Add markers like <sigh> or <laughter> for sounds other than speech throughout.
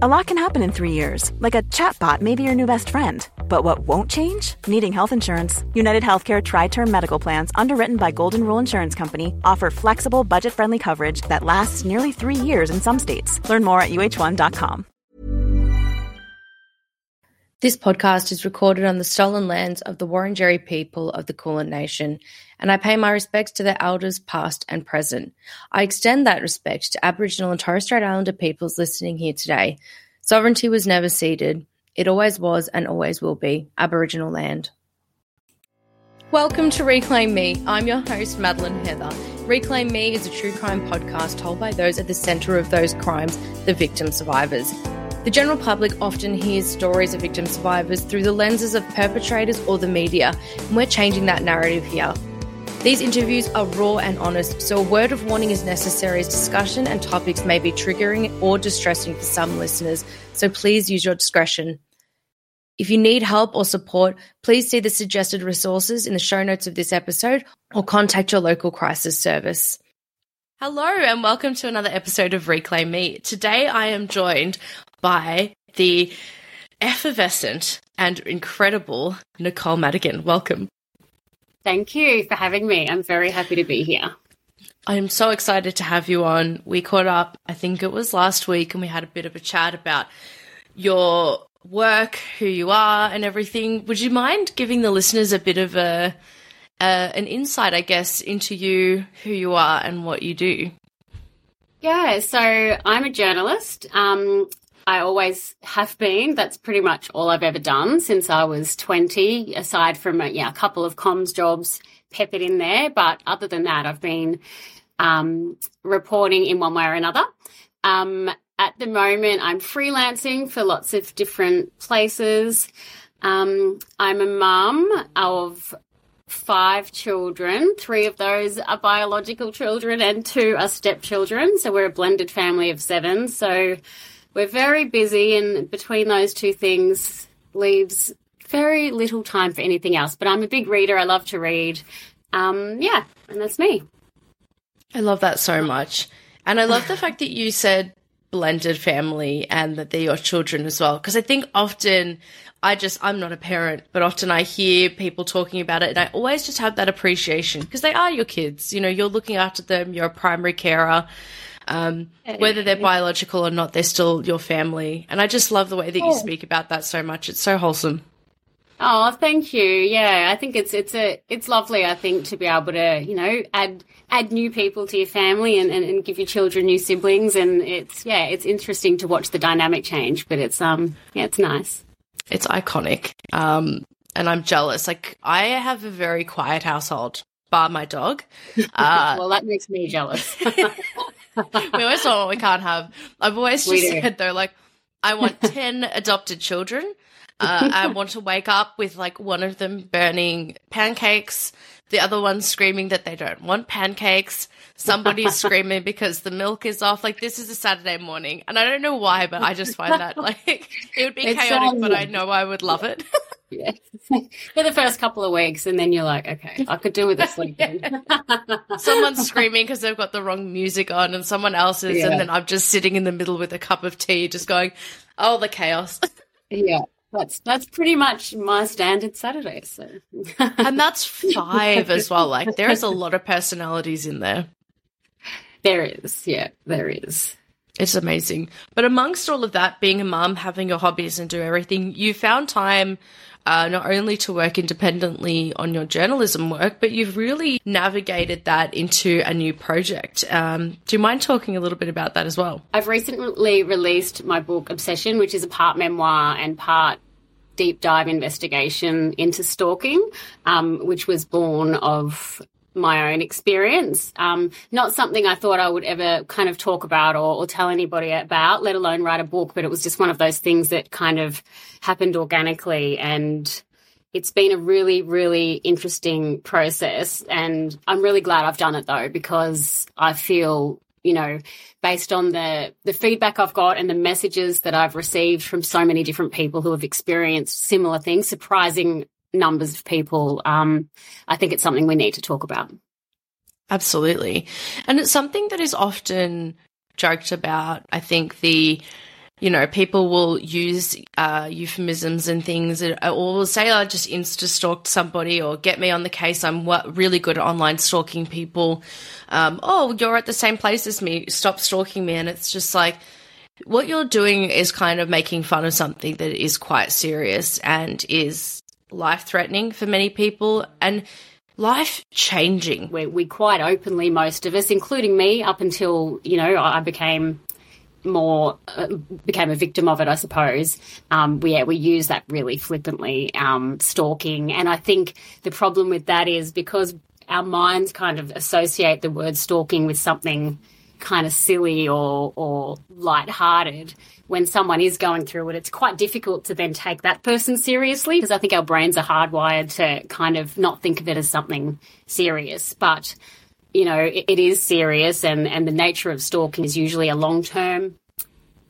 A lot can happen in three years, like a chatbot may be your new best friend. But what won't change? Needing health insurance. United Healthcare Tri Term Medical Plans, underwritten by Golden Rule Insurance Company, offer flexible, budget friendly coverage that lasts nearly three years in some states. Learn more at uhone.com. This podcast is recorded on the stolen lands of the Wurundjeri people of the Kulin Nation, and I pay my respects to their elders past and present. I extend that respect to Aboriginal and Torres Strait Islander peoples listening here today. Sovereignty was never ceded. It always was and always will be Aboriginal land. Welcome to Reclaim Me. I'm your host, Madeleine Heather. Reclaim Me is a true crime podcast told by those at the centre of those crimes, the victim survivors. The general public often hears stories of victim survivors through the lenses of perpetrators or the media, and we're changing that narrative here. These interviews are raw and honest, so a word of warning is necessary as discussion and topics may be triggering or distressing for some listeners, so please use your discretion. If you need help or support, please see the suggested resources in the show notes of this episode or contact your local crisis service. Hello, and welcome to another episode of Reclaim Me. Today I am joined by the effervescent and incredible Nicole Madigan. Welcome. Thank you for having me. I'm very happy to be here. I'm so excited to have you on. We caught up, I think it was last week, and we had a bit of a chat about your work, who you are, and everything. Would you mind giving the listeners a bit of a uh, an insight, I guess, into you, who you are, and what you do? Yeah, so I'm a journalist. Um, I always have been. That's pretty much all I've ever done since I was 20, aside from a, yeah, a couple of comms jobs peppered in there. But other than that, I've been um, reporting in one way or another. Um, at the moment, I'm freelancing for lots of different places. Um, I'm a mum of five children. Three of those are biological children and two are stepchildren. So we're a blended family of seven. So we're very busy, and between those two things leaves very little time for anything else. But I'm a big reader. I love to read. Um, yeah, and that's me. I love that so much. And I love the fact that you said blended family and that they're your children as well. Because I think often I just, I'm not a parent, but often I hear people talking about it and I always just have that appreciation because they are your kids. You know, you're looking after them, you're a primary carer. Um, whether they're biological or not, they're still your family. And I just love the way that you speak about that so much. It's so wholesome. Oh, thank you. Yeah, I think it's it's a it's lovely. I think to be able to you know add add new people to your family and, and, and give your children new siblings, and it's yeah, it's interesting to watch the dynamic change. But it's um yeah, it's nice. It's iconic. Um, and I'm jealous. Like I have a very quiet household, bar my dog. <laughs> Uh, well, that makes me jealous. <laughs> <laughs> we always want what we can't have. I've always just said though, like, I want <laughs> 10 adopted children. Uh, I want to wake up with like one of them burning pancakes, the other one screaming that they don't want pancakes. Somebody's screaming because the milk is off. Like this is a Saturday morning, and I don't know why, but I just find that <laughs> like it would be it's chaotic, but I know I would love it. Yeah, <laughs> for the first couple of weeks, and then you're like, okay, I could do with a sleep. <laughs> Someone's screaming because they've got the wrong music on, and someone else is, yeah. and then I'm just sitting in the middle with a cup of tea, just going, oh, the chaos. <laughs> yeah. That's that's pretty much my standard Saturday. So, and that's five as well. Like there is a lot of personalities in there. There is, yeah, there is. It's amazing. But amongst all of that, being a mum, having your hobbies and do everything, you found time uh, not only to work independently on your journalism work, but you've really navigated that into a new project. Um, do you mind talking a little bit about that as well? I've recently released my book Obsession, which is a part memoir and part deep dive investigation into stalking, um, which was born of my own experience. Um, not something I thought I would ever kind of talk about or, or, tell anybody about, let alone write a book. But it was just one of those things that kind of happened organically. And it's been a really, really interesting process. And I'm really glad I've done it though, because I feel you know, based on the the feedback I've got and the messages that I've received from so many different people who have experienced similar things, surprising numbers of people, um, I think it's something we need to talk about. Absolutely. And it's something that is often joked about. I think the you know, people will use uh, euphemisms and things, or will say, "I just insta stalked somebody," or "Get me on the case." I'm really good at online stalking people. Um, oh, you're at the same place as me. Stop stalking me. And it's just like what you're doing is kind of making fun of something that is quite serious and is life threatening for many people and life changing. We, we quite openly, most of us, including me, up until you know I became more uh, became a victim of it, I suppose. Um, we yeah, we use that really flippantly, um, stalking, and I think the problem with that is because our minds kind of associate the word stalking with something kind of silly or or light-hearted when someone is going through it it's quite difficult to then take that person seriously because i think our brains are hardwired to kind of not think of it as something serious but you know, it, it is serious and, and the nature of stalking is usually a long term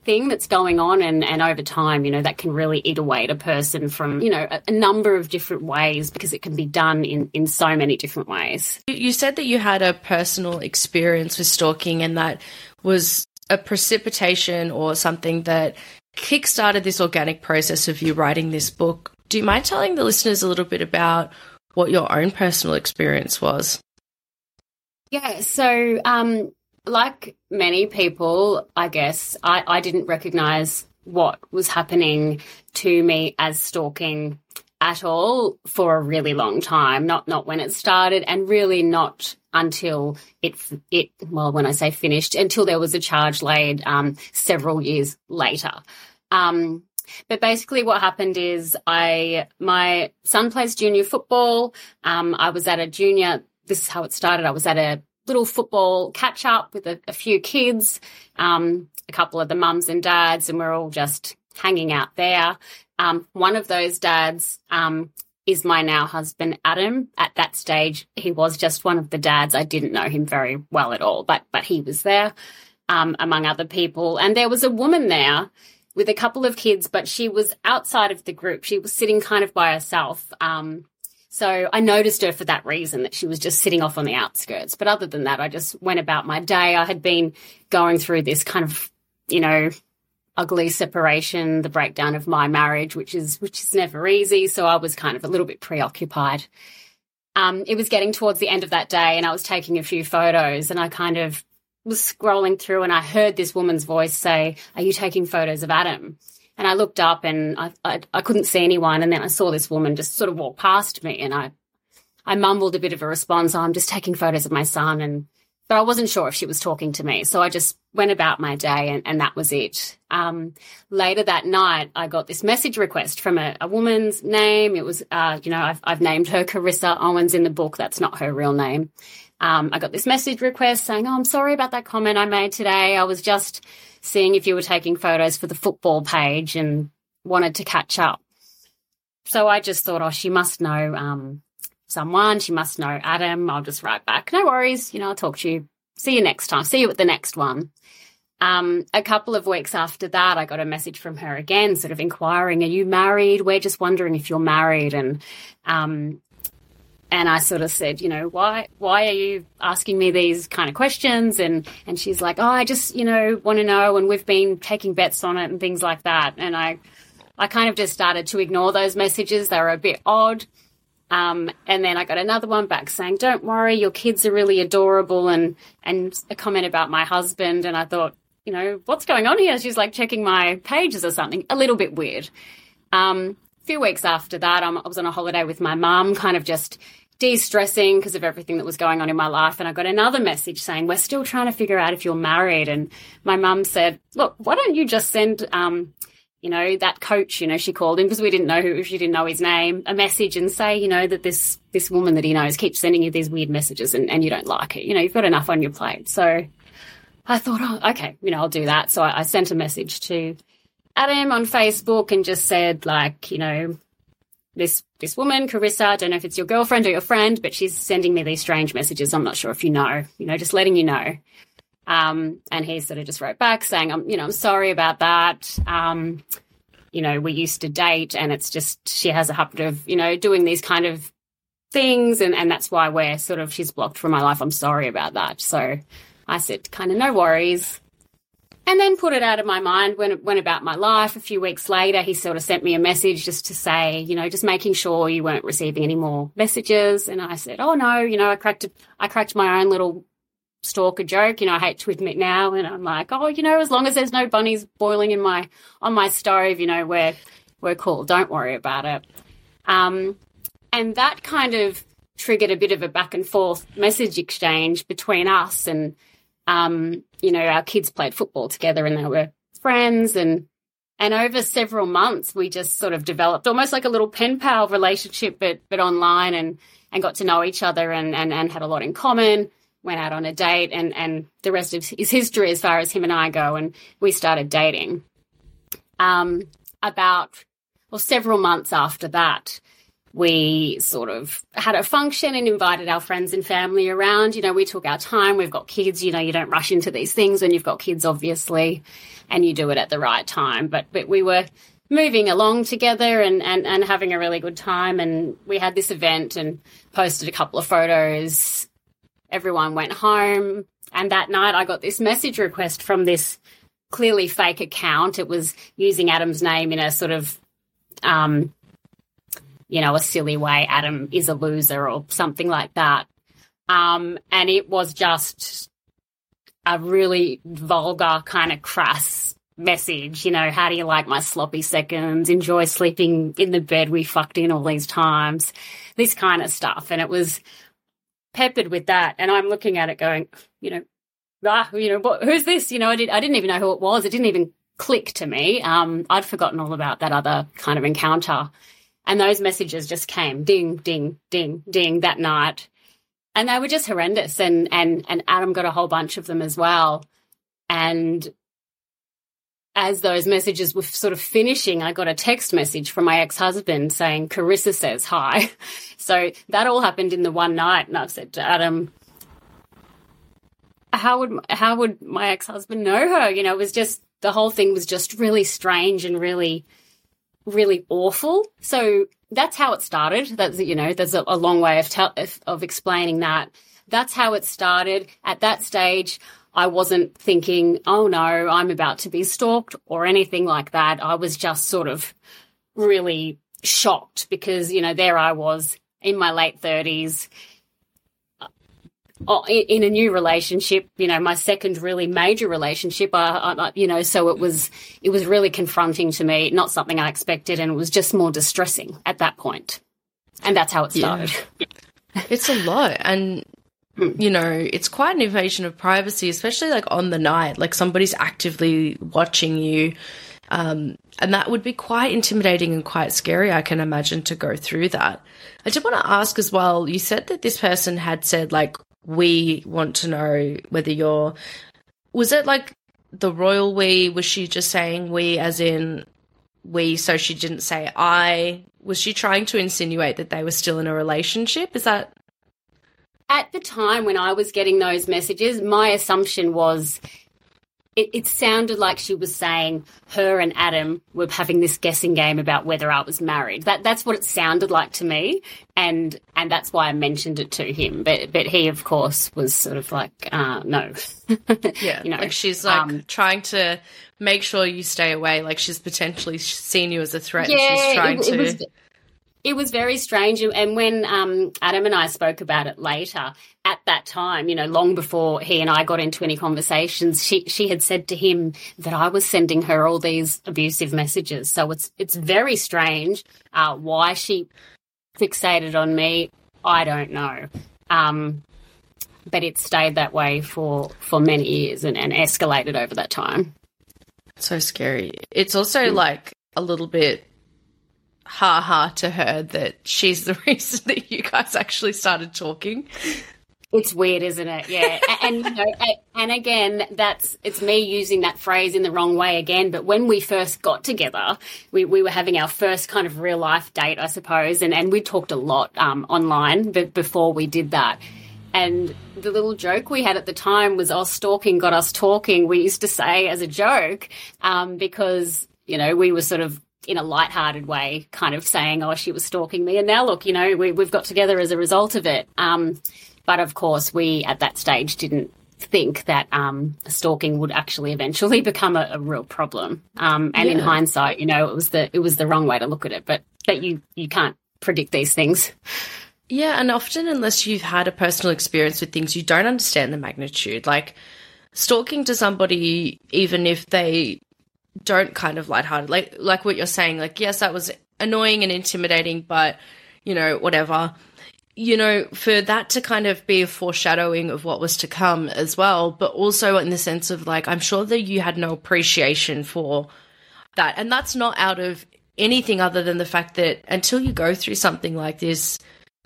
thing that's going on and, and over time, you know, that can really eat away at a person from, you know, a, a, number of different ways because it can be done in, in so many different ways. You said that you had a personal experience with stalking and that was a precipitation or something that kickstarted this organic process of you writing this book. Do you mind telling the listeners a little bit about what your own personal experience was? Yeah, so um, like many people, I guess, I, I didn't recognize what was happening to me as stalking at all for a really long time. Not not when it started, and really not until it it well, when I say finished, until there was a charge laid um, several years later. Um, but basically, what happened is I my son plays junior football. Um, I was at a junior this is how it started. I was at a little football catch up with a, a few kids, um, a couple of the mums and dads, and we're all just hanging out there. Um, one of those dads um, is my now husband Adam. At that stage, he was just one of the dads. I didn't know him very well at all, but but he was there um, among other people, and there was a woman there with a couple of kids, but she was outside of the group. She was sitting kind of by herself. Um, so I noticed her for that reason that she was just sitting off on the outskirts. But other than that, I just went about my day. I had been going through this kind of, you know, ugly separation, the breakdown of my marriage, which is which is never easy. So I was kind of a little bit preoccupied. Um, it was getting towards the end of that day, and I was taking a few photos, and I kind of was scrolling through, and I heard this woman's voice say, "Are you taking photos of Adam?" And I looked up and I, I, I couldn't see anyone. And then I saw this woman just sort of walk past me and I, I mumbled a bit of a response. Oh, I'm just taking photos of my son. And, but I wasn't sure if she was talking to me. So I just went about my day and, and that was it. Um, later that night, I got this message request from a, a woman's name. It was, uh, you know, I've, I've named her Carissa Owens in the book. That's not her real name. Um, I got this message request saying, Oh, I'm sorry about that comment I made today. I was just seeing if you were taking photos for the football page and wanted to catch up. So I just thought, oh, she must know um, someone. She must know Adam. I'll just write back. No worries. You know, I'll talk to you. See you next time. See you at the next one. Um, a couple of weeks after that, I got a message from her again, sort of inquiring, "Are you married? We're just wondering if you're married." And um, and I sort of said, you know, why why are you asking me these kind of questions? And and she's like, oh, I just you know want to know, and we've been taking bets on it and things like that. And I I kind of just started to ignore those messages. They were a bit odd. Um, and then I got another one back saying, "Don't worry, your kids are really adorable," and and a comment about my husband. And I thought, you know, what's going on here? She's like checking my pages or something. A little bit weird. Um, few weeks after that, I was on a holiday with my mum, kind of just de-stressing because of everything that was going on in my life and I got another message saying we're still trying to figure out if you're married and my mum said look why don't you just send um, you know, that coach, you know, she called him because we didn't know who, she didn't know his name, a message and say, you know, that this, this woman that he knows keeps sending you these weird messages and, and you don't like it. You know, you've got enough on your plate. So I thought, oh, okay, you know, I'll do that. So I, I sent a message to Adam on Facebook and just said, like, you know, this this woman, Carissa, I don't know if it's your girlfriend or your friend, but she's sending me these strange messages. I'm not sure if you know, you know, just letting you know. Um, and he sort of just wrote back saying, I'm, you know, I'm sorry about that. Um, you know, we used to date and it's just, she has a habit of, you know, doing these kind of things. And, and that's why we're sort of, she's blocked from my life. I'm sorry about that. So I said, kind of no worries. And then put it out of my mind, went, went about my life. A few weeks later, he sort of sent me a message just to say, you know, just making sure you weren't receiving any more messages. And I said, oh no, you know, I cracked, I cracked my own little stalker joke. You know, I hate to admit now, and I'm like, oh, you know, as long as there's no bunnies boiling in my on my stove, you know, we're we're cool. Don't worry about it. Um, and that kind of triggered a bit of a back and forth message exchange between us, and um, you know, our kids played football together, and they were friends, and and over several months, we just sort of developed almost like a little pen pal relationship, but but online, and and got to know each other, and and, and had a lot in common went out on a date and, and the rest of is history as far as him and I go. And we started dating. Um, about, well, several months after that, we sort of had a function and invited our friends and family around. You know, we took our time. We've got kids. You know, you don't rush into these things when you've got kids, obviously, and you do it at the right time. But but we were moving along together and, and, and having a really good time. And we had this event and posted a couple of photos everyone went home. And that night I got this message request from this clearly fake account. It was using Adam's name in a sort of, um, you know, a silly way. Adam is a loser or something like that. Um, and it was just a really vulgar kind of crass message. You know, how do you like my sloppy seconds? Enjoy sleeping in the bed we fucked in all these times. This kind of stuff. And it was peppered with that. And I'm looking at it going, you know, ah, you know, what, who's this? You know, I, did, I didn't even know who it was. It didn't even click to me. Um, I'd forgotten all about that other kind of encounter. And those messages just came ding, ding, ding, ding that night. And they were just horrendous. And, and, and Adam got a whole bunch of them as well. And as those messages were sort of finishing, I got a text message from my ex husband saying, Carissa says hi. <laughs> So that all happened in the one night. And I've said to Adam, how would, how would my ex husband know her? You know, it was just, the whole thing was just really strange and really, really awful. So that's how it started. That's, you know, there's a, a long way of, te- of explaining that. That's how it started. At that stage, I wasn't thinking, oh no, I'm about to be stalked or anything like that. I was just sort of really shocked because, you know, there I was in my late 30s uh, in a new relationship, you know, my second really major relationship, I, I, you know, so it was, it was really confronting to me, not something I expected, and it was just more distressing at that point. And that's how it started. Yeah. It's a lot. And you know, it's quite an invasion of privacy, especially like on the night, like somebody's actively watching you. Um, and that would be quite intimidating and quite scary, I can imagine, to go through that. I did want to ask as well you said that this person had said, like, we want to know whether you're. Was it like the royal we? Was she just saying we as in we, so she didn't say I? Was she trying to insinuate that they were still in a relationship? Is that at the time when I was getting those messages, my assumption was it, it, sounded like she was saying her and Adam were having this guessing game about whether I was married. That that's what it sounded like to me, and and that's why I mentioned it to him. But but he, of course, was sort of like, uh, no, <laughs> yeah, you know, like she's like um, trying to make sure you stay away. Like she's potentially seen you as a threat. Yeah, she's trying it, it to. Was, it was very strange. And when um, Adam and I spoke about it later, at that time, you know, long before he and I got into any conversations, she she had said to him that I was sending her all these abusive messages. So it's it's very strange uh, why she fixated on me. I don't know. Um, but it stayed that way for, for many years and, and escalated over that time. So scary. It's also mm. like a little bit ha ha to her that she's the <laughs> reason that you guys actually started talking. It's weird, isn't it? Yeah, and, you know, and again, that's it's me using that phrase in the wrong way again. But when we first got together, we, we were having our first kind of real life date, I suppose, and and we talked a lot um, online, but before we did that. And the little joke we had at the time was, "Oh, stalking got us talking." We used to say as a joke um, because you know we were sort of in a light-hearted way, kind of saying, "Oh, she was stalking me," and now look, you know, we, have got together as a result of it. Um, but of course, we at that stage didn't think that um, stalking would actually eventually <laughs> become a, a real problem. Um, and yeah. in hindsight, you know, it was the it was the wrong way to look at it. But but you you can't predict these things. Yeah, and often unless you've had a personal experience with things, you don't understand the magnitude. Like stalking to somebody, even if they don't kind of lighthearted, like like what you're saying, like yes, that was annoying and intimidating, but you know, whatever you know, for that to kind of be a foreshadowing of what was to come as well, but also in the sense of like, I'm sure that you had no appreciation for that. And that's not out of anything other than the fact that until you go through something like this,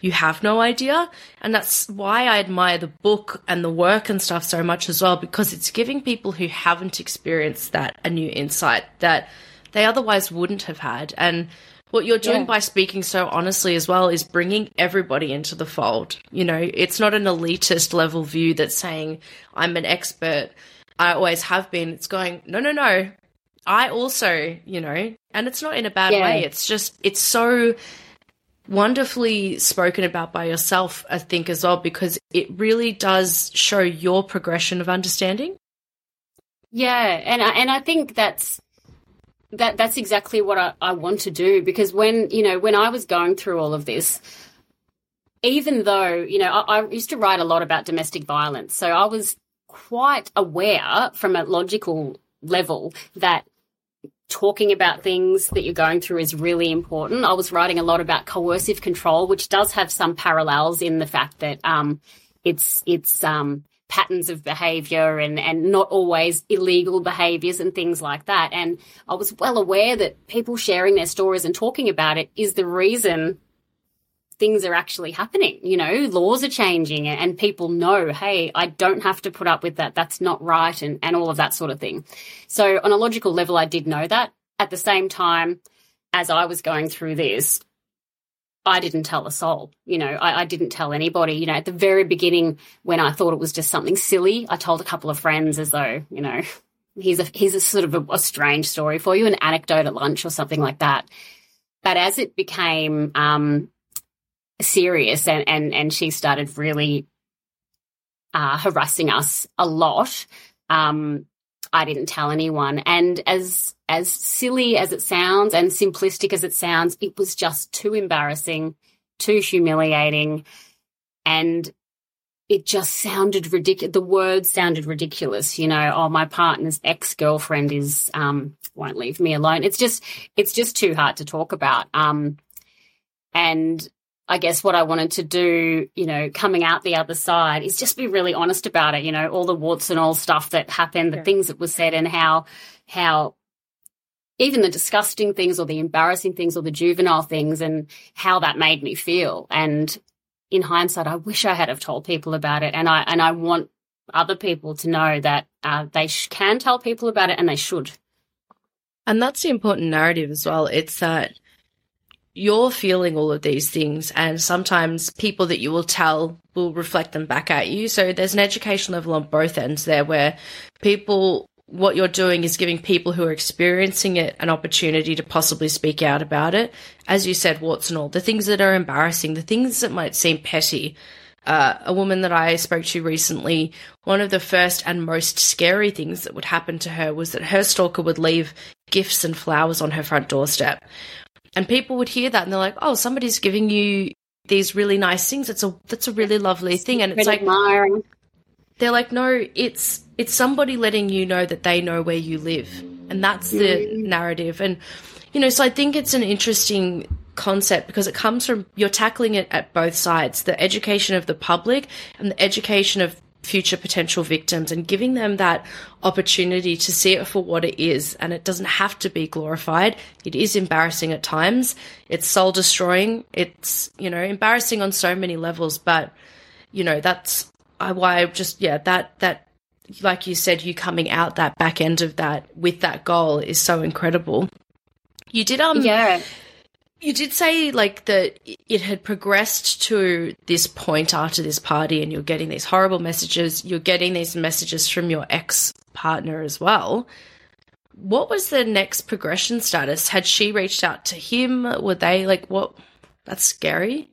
you have no idea. And that's why I admire the book and the work and stuff so much as well, because it's giving people who haven't experienced that a new insight that they otherwise wouldn't have had. And what you're doing yeah. by speaking so honestly as well is bringing everybody into the fold. You know, it's not an elitist level view that's saying, I'm an expert. I always have been. It's going, no, no, no. I also, you know, and it's not in a bad yeah. way. It's just, it's so wonderfully spoken about by yourself, I think, as well, because it really does show your progression of understanding. Yeah, and I, and I think that's that that's exactly what I, I want to do because when you know when I was going through all of this, even though you know I, I used to write a lot about domestic violence, so I was quite aware from a logical level that talking about things that you're going through is really important. I was writing a lot about coercive control, which does have some parallels in the fact that um, it's it's um, patterns of behavior and, and not always illegal behaviors and things like that. And I was well aware that people sharing their stories and talking about it is the reason things are actually happening. You know, laws are changing and people know, hey, I don't have to put up with that. That's not right. And, and all of that sort of thing. So on a logical level, I did know that. At the same time, as I was going through this, I didn't tell a soul. You know, I, I, didn't tell anybody. You know, at the very beginning, when I thought it was just something silly, I told a couple of friends as though, you know, here's a here's a sort of a, a strange story for you, an anecdote at lunch or something like that. But as it became um, serious, and and and she started really uh, harassing us a lot, um, I didn't tell anyone. And as as silly as it sounds and simplistic as it sounds, it was just too embarrassing, too humiliating, and it just sounded ridiculous. The words sounded ridiculous. You know, oh, my partner's ex girlfriend is um, won't leave me alone. It's just it's just too hard to talk about. Um, and I guess what I wanted to do, you know, coming out the other side is just be really honest about it. You know, all the warts and all stuff that happened, the yeah. things that were said, and how how even the disgusting things or the embarrassing things or the juvenile things, and how that made me feel. And in hindsight, I wish I had have told people about it, and I and I want other people to know that uh, they sh- can tell people about it, and they should. And that's the important narrative as well. It's that you're feeling all of these things and sometimes people that you will tell will reflect them back at you. So there's an education level on both ends there where people what you're doing is giving people who are experiencing it an opportunity to possibly speak out about it. As you said warts and all the things that are embarrassing the things that might seem petty. Uh, a woman that I spoke to recently, one of the first and most scary things that would happen to her was that her stalker would leave gifts and flowers on her front doorstep. And people would hear that and they're like, "Oh, somebody's giving you these really nice things. It's a that's a really lovely thing." And it's like admiring. They're like, "No, it's it's somebody letting you know that they know where you live." And that's the mm. narrative. And you know, so I think it's an interesting concept because it comes from you're tackling it at both sides, the education of the public and the education of future potential victims and giving them that opportunity to see it for what it is. And it doesn't have to be glorified. It is embarrassing at times. It's soul destroying. It's, you know, embarrassing on so many levels. But, you know, that's why I just, yeah, that, that, like you said, you coming out that back end of that with that goal is so incredible. You did, um, yeah you did say like that it had progressed to this point after this party, and you're getting these horrible messages. You're getting these messages from your ex partner as well. What was the next progression status? Had she reached out to him? Were they like what? That's scary.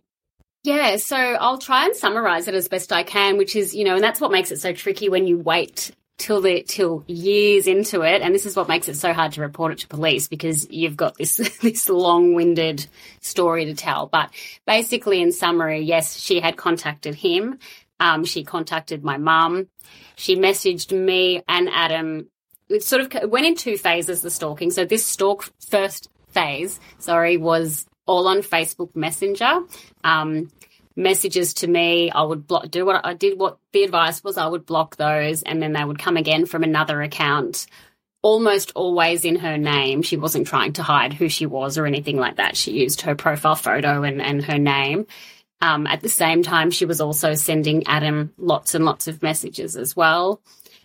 Yeah, so I'll try and summarize it as best I can, which is, you know, and that's what makes it so tricky when you wait till the till years into it. And this is what makes it so hard to report it to police because you've got this <laughs> this long-winded story to tell. But basically in summary yes she had contacted him. Um, she contacted my mum. She messaged me and adam. It sort of went in two phases the stalking. So this stalk first phase sorry was all on facebook messenger. Um, messages to me. I would block, do what I did. What the advice was, I would block those, and then they would come again from another account. Almost always in her name. She wasn't trying to hide who she was or anything like that. She used her profile photo and, and her name. Um, at the same time, she was also sending Adam lots and lots of messages as well.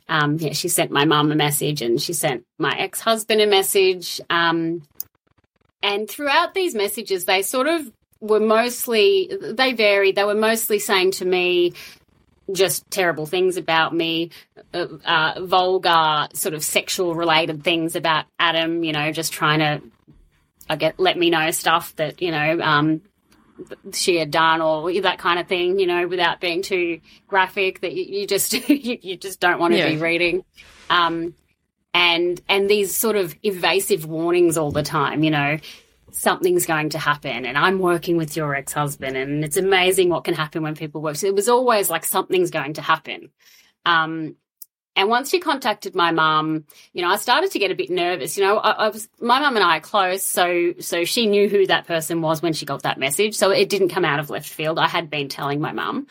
Um, yeah, she sent my mum a message and she sent my ex husband a message. Um, and throughout these messages, they sort of were mostly, they varied. They were mostly saying to me, just terrible things about me, uh, uh, vulgar, sort of sexual related things about Adam, you know, just trying to, I get, let me know stuff that, you know, um, she had done or that kind of thing, you know, without being too graphic that you, you just, <laughs> you, you, just don't want to yeah. be reading. Um, and, and these sort of evasive warnings all the time, you know, something's going to happen and I'm working with your ex husband and it's amazing what can happen when people work. So it was always like something's going to happen. Um, and once she contacted my mum, you know, I started to get a bit nervous. You know, I, I was my mum and I are close, so so she knew who that person was when she got that message. So it didn't come out of left field. I had been telling my mum.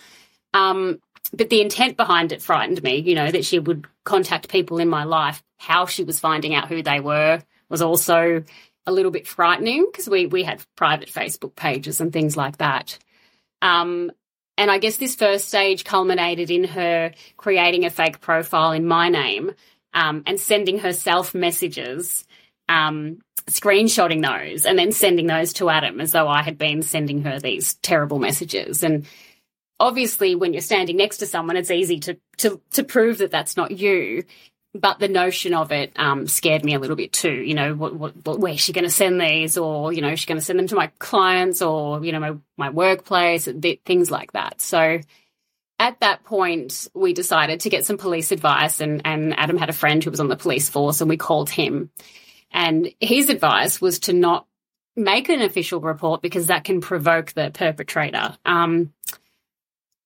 Um, but the intent behind it frightened me, you know, that she would contact people in my life. How she was finding out who they were was also a little bit frightening because we we had private Facebook pages and things like that. Um, and I guess this first stage culminated in her creating a fake profile in my name um, and sending herself messages, um, screenshotting those, and then sending those to Adam as though I had been sending her these terrible messages. And obviously, when you're standing next to someone, it's easy to to to prove that that's not you but the notion of it um, scared me a little bit too. You know, what, what, what, where's she going to send these, or you know, she's going to send them to my clients, or you know, my my workplace, th- things like that. So at that point, we decided to get some police advice, and and Adam had a friend who was on the police force, and we called him, and his advice was to not make an official report because that can provoke the perpetrator. Um,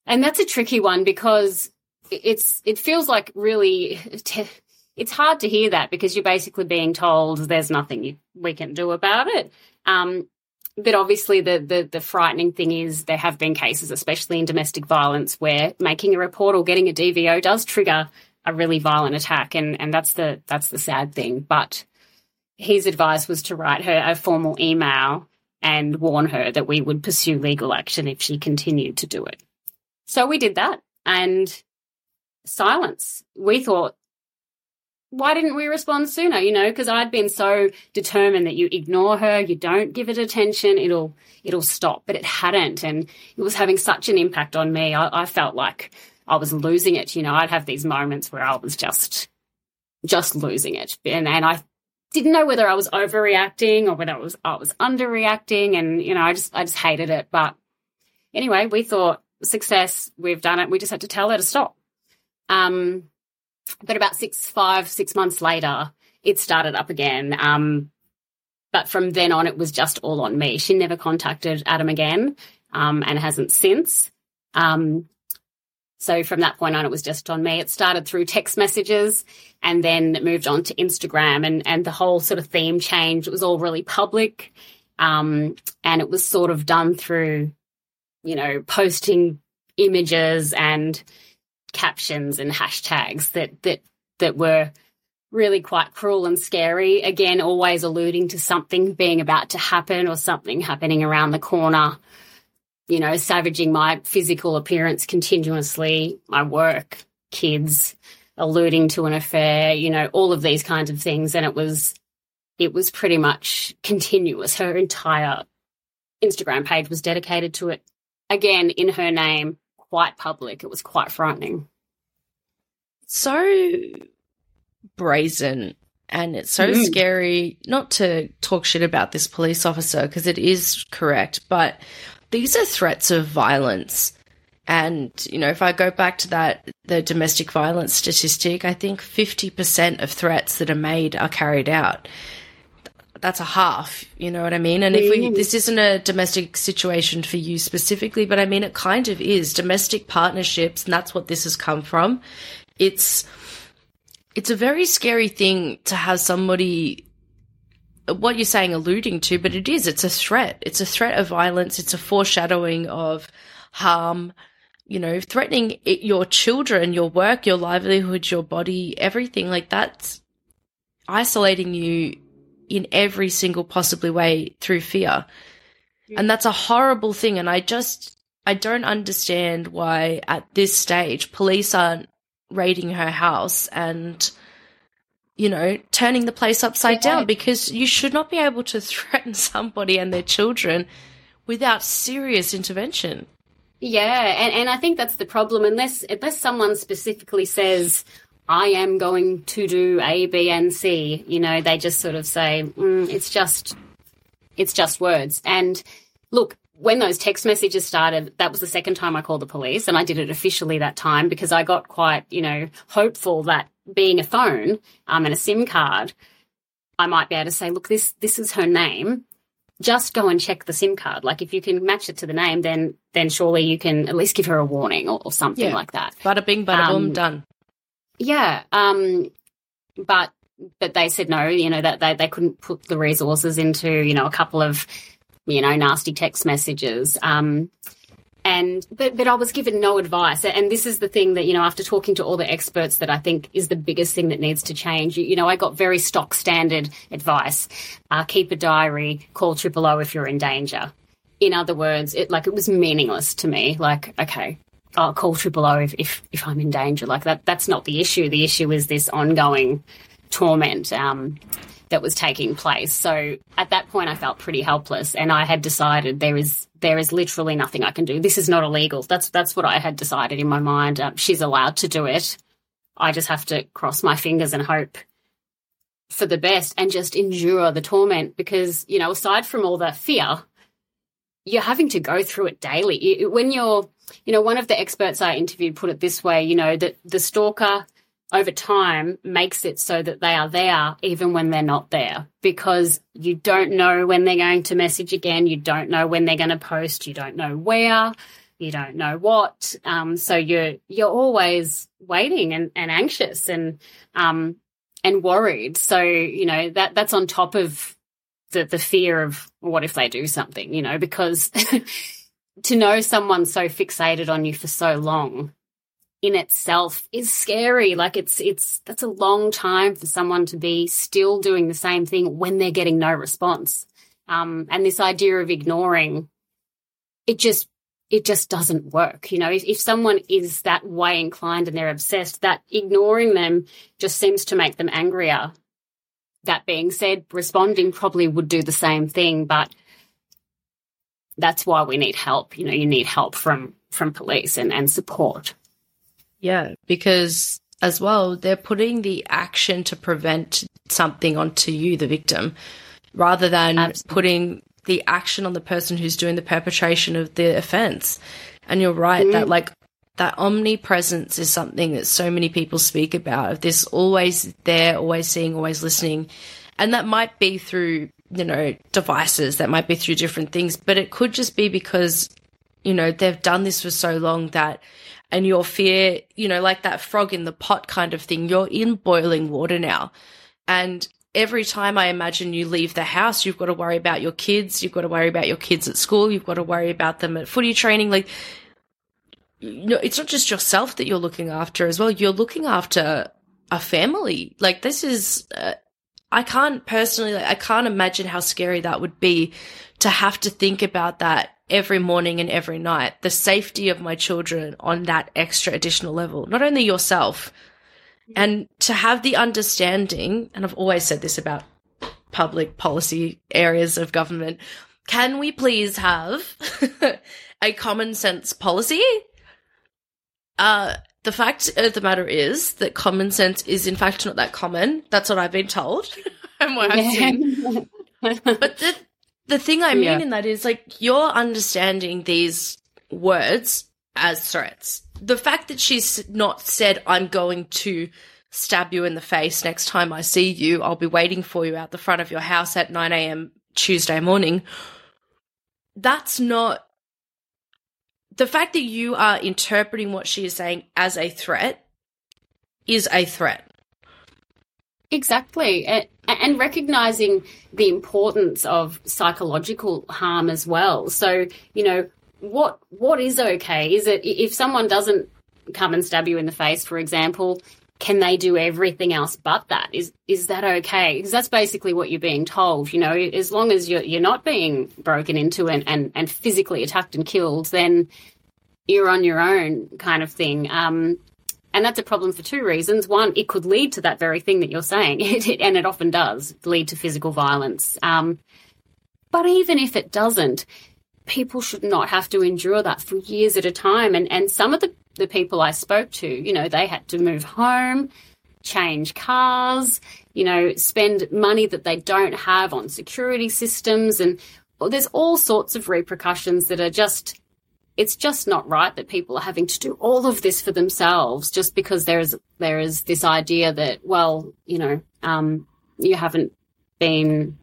and that's a tricky one because it's it feels like really <laughs> it's hard to hear that because you're basically being told there's nothing you, we can do about it. Um, but obviously, the, the the frightening thing is there have been cases, especially in domestic violence, where making a report or getting a DVO does trigger a really violent attack, and and that's the that's the sad thing. But his advice was to write her a formal email and warn her that we would pursue legal action if she continued to do it. So we did that, and silence. We thought, why didn't we respond sooner? You know, because I'd been so determined that you ignore her, you don't give it attention, it'll it'll stop. But it hadn't, and it was having such an impact on me. I, I felt like I was losing it. You know, I'd have these moments where I was just just losing it, and and I didn't know whether I was overreacting or whether I was I was underreacting, and you know, I just I just hated it. But anyway, we thought success, we've done it. We just had to tell her to stop. Um, but about six, five, six months later, it started up again. Um, but from then on, it was just all on me. She never contacted Adam again um, and hasn't since. Um, so from that point on, it was just on me. It started through text messages and then moved on to Instagram and, and the whole sort of theme changed. It was all really public. Um, and it was sort of done through, you know, posting images and captions and hashtags that that that were really quite cruel and scary. Again, always alluding to something being about to happen or something happening around the corner. You know, savaging my physical appearance continuously, my work, kids, alluding to an affair, you know, all of these kinds of things. And it was, it was pretty much continuous. Her entire Instagram page was dedicated to it. Again, in her name, quite public. It was quite frightening. So brazen and it's so mm. scary not to talk shit about this police officer because it is correct, but these are threats of violence. And, you know, if I go back to that, the domestic violence statistic, I think 50% of threats that are made are carried out. That's a half, you know what I mean? And if we, this isn't a domestic situation for you specifically, but I mean, it kind of is domestic partnerships, and that's what this has come from. It's, it's a very scary thing to have somebody what you're saying alluding to, but it is, it's a threat. It's a threat of violence. It's a foreshadowing of harm, you know, threatening it, your children, your work, your livelihood, your body, everything like that's isolating you in every single possibly way through fear. And that's a horrible thing. And I just, I don't understand why at this stage police aren't raiding her house and you know turning the place upside down because you should not be able to <laughs> threaten somebody and their children without serious intervention yeah and, and i think that's the problem unless unless someone specifically says i am going to do a b and c you know they just sort of say mm, it's just it's just words and look when those text messages started, that was the second time I called the police, and I did it officially that time because I got quite, you know, hopeful that being a phone um, and a SIM card, I might be able to say, look, this this is her name. Just go and check the SIM card. Like if you can match it to the name, then then surely you can at least give her a warning or, or something yeah. like that. Bada bing, bada um, boom, done. Yeah, um, but but they said no. You know that they they couldn't put the resources into you know a couple of you know, nasty text messages. Um, and but but I was given no advice, and this is the thing that you know, after talking to all the experts, that I think is the biggest thing that needs to change. You, you know, I got very stock standard advice: uh, keep a diary, call triple O if you're in danger. In other words, it like it was meaningless to me. Like, okay, I'll call triple O if, if if I'm in danger. Like that, that's not the issue. The issue is this ongoing torment. Um, that was taking place. So at that point, I felt pretty helpless, and I had decided there is there is literally nothing I can do. This is not illegal. That's that's what I had decided in my mind. Um, she's allowed to do it. I just have to cross my fingers and hope for the best and just endure the torment because you know aside from all the fear you're having to go through it daily when you're you know one of the experts i interviewed put it this way you know that the stalker over time makes it so that they are there even when they're not there because you don't know when they're going to message again. You don't know when they're going to post. You don't know where. You don't know what. Um, so you're you're always waiting and, and anxious and um, and worried. So you know that that's on top of the the fear of what if they do something. You know because <laughs> to know someone so fixated on you for so long in itself is scary. Like it's it's that's a long time for someone to be still doing the same thing when they're getting no response. Um, and this idea of ignoring, it just it just doesn't work. You know, if, if someone is that way inclined and they're obsessed, that ignoring them just seems to make them angrier. That being said, responding probably would do the same thing, but that's why we need help. You know, you need help from from police and, and support. Yeah, because as well, they're putting the action to prevent something onto you, the victim, rather than Absolutely. putting the action on the person who's doing the perpetration of the offense. And you're right mm. that like that omnipresence is something that so many people speak about of this always there, always seeing, always listening. And that might be through, you know, devices, that might be through different things, but it could just be because, you know, they've done this for so long that and your fear, you know, like that frog in the pot kind of thing. You're in boiling water now. And every time I imagine you leave the house, you've got to worry about your kids. You've got to worry about your kids at school. You've got to worry about them at footy training. Like you know, it's not just yourself that you're looking after as well. You're looking after a family. Like this is, uh, I can't personally, like, I can't imagine how scary that would be to have to think about that every morning and every night. The safety of my children on that extra additional level, not only yourself, and to have the understanding, and I've always said this about public policy areas of government, can we please have <laughs> a common sense policy? Uh, the fact of the matter is that common sense is in fact not that common. That's what I've been told and what I've seen. but the, the thing I mean yeah. in that is like you're understanding these words as threats. The fact that she's not said, I'm going to stab you in the face next time I see you, I'll be waiting for you out the front of your house at 9 a.m. Tuesday morning. That's not the fact that you are interpreting what she is saying as a threat is a threat. Exactly. And, and recognizing the importance of psychological harm as well. So, you know, what what is okay? Is it if someone doesn't come and stab you in the face, for example, can they do everything else but that? Is is that okay? Because that's basically what you're being told. You know, as long as you're you're not being broken into and and, and physically attacked and killed, then you're on your own, kind of thing. Um, and that's a problem for two reasons. One, it could lead to that very thing that you're saying, <laughs> and it often does lead to physical violence. Um, but even if it doesn't, people should not have to endure that for years at a time. And and some of the the people I spoke to, you know, they had to move home, change cars, you know, spend money that they don't have on security systems. And well, there's all sorts of repercussions that are just, it's just not right that people are having to do all of this for themselves just because there is, there is this idea that, well, you know, um, you haven't been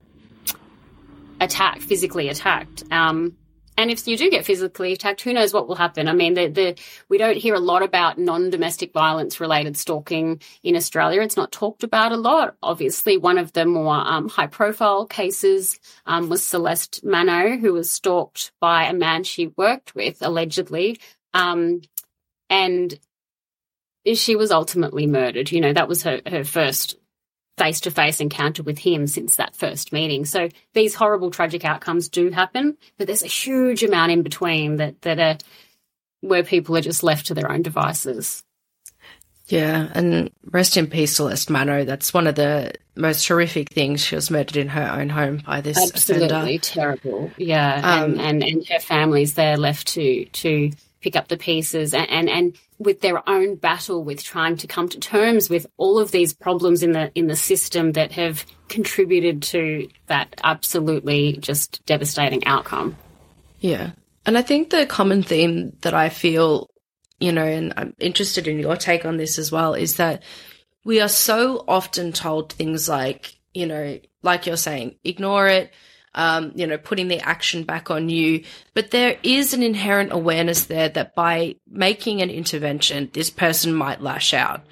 attacked, physically attacked. Um, and if you do get physically attacked, who knows what will happen? I mean, the, the, we don't hear a lot about non-domestic violence related stalking in Australia. It's not talked about a lot. Obviously, one of the more um, high-profile cases um, was Celeste Manno, who was stalked by a man she worked with, allegedly, um, and she was ultimately murdered. You know, that was her, her first face to face encounter with him since that first meeting. So these horrible, tragic outcomes do happen, but there's a huge amount in between that, that are where people are just left to their own devices. Yeah, and rest in peace, Celeste Manno. That's one of the most horrific things. She was murdered in her own home by this absolutely offender. terrible. Yeah, um, and, and and her family's there left to to pick up the pieces and, and, and with their own battle with trying to come to terms with all of these problems in the in the system that have contributed to that absolutely just devastating outcome. Yeah. And I think the common theme that I feel, you know, and I'm interested in your take on this as well, is that we are so often told things like, you know, like you're saying, ignore it, um, you know, putting the action back on you. But there is an inherent awareness there that by making an intervention, this person might lash out.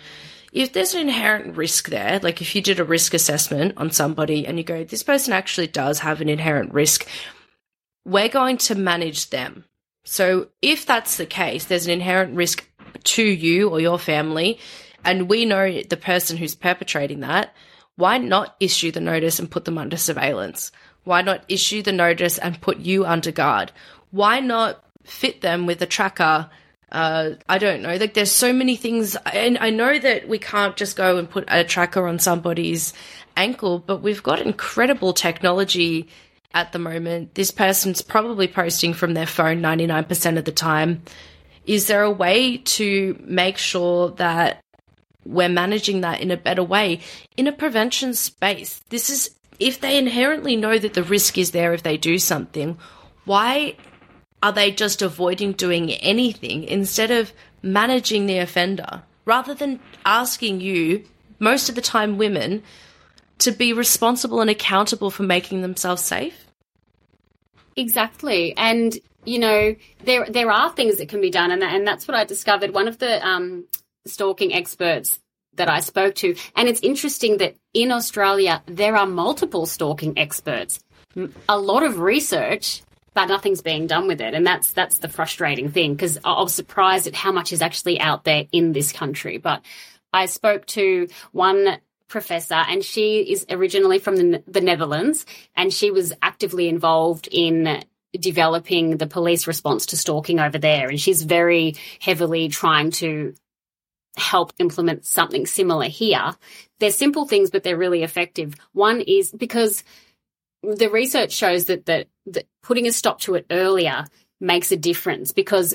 If there's an inherent risk there, like if you did a risk assessment on somebody and you go, this person actually does have an inherent risk, we're going to manage them. So if that's the case, there's an inherent risk to you or your family, and we know the person who's perpetrating that, why not issue the notice and put them under surveillance? Why not issue the notice and put you under guard? Why not fit them with a tracker? Uh, I don't know. Like, there's so many things, and I know that we can't just go and put a tracker on somebody's ankle, but we've got incredible technology at the moment. This person's probably posting from their phone 99% of the time. Is there a way to make sure that we're managing that in a better way in a prevention space? This is if they inherently know that the risk is there if they do something, why are they just avoiding doing anything instead of managing the offender rather than asking you, most of the time women, to be responsible and accountable for making themselves safe? Exactly. And you know, there there are things that can be done and and that's what I discovered. One of the um, stalking experts that I spoke to. And it's interesting that in Australia, there are multiple stalking experts. A lot of research but nothing's being done with it, and that's that's the frustrating thing because I was surprised at how much is actually out there in this country. But I spoke to one professor, and she is originally from the, the Netherlands, and she was actively involved in developing the police response to stalking over there, and she's very heavily trying to help implement something similar here. They're simple things, but they're really effective. One is because the research shows that, that, that putting a stop to it earlier makes a difference because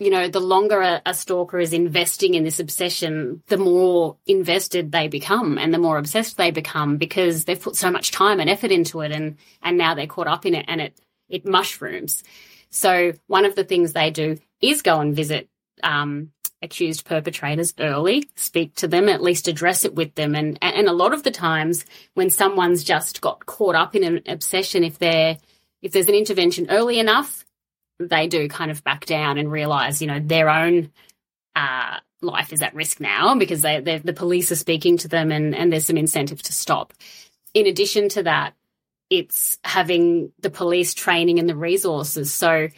you know, the longer a, a, stalker is investing in this obsession, the more invested they become and the more obsessed they become because they've put so much time and effort into it and, and now they're caught up in it and it, it mushrooms. So one of the things they do is go and visit, um, accused perpetrators early, speak to them, at least address it with them. And, and a lot of the times when someone's just got caught up in an obsession, if they're, if there's an intervention early enough, they do kind of back down and realize, you know, their own, uh, life is at risk now because they, the police are speaking to them and, and there's some incentive to stop. In addition to that, it's having the police training and the resources. So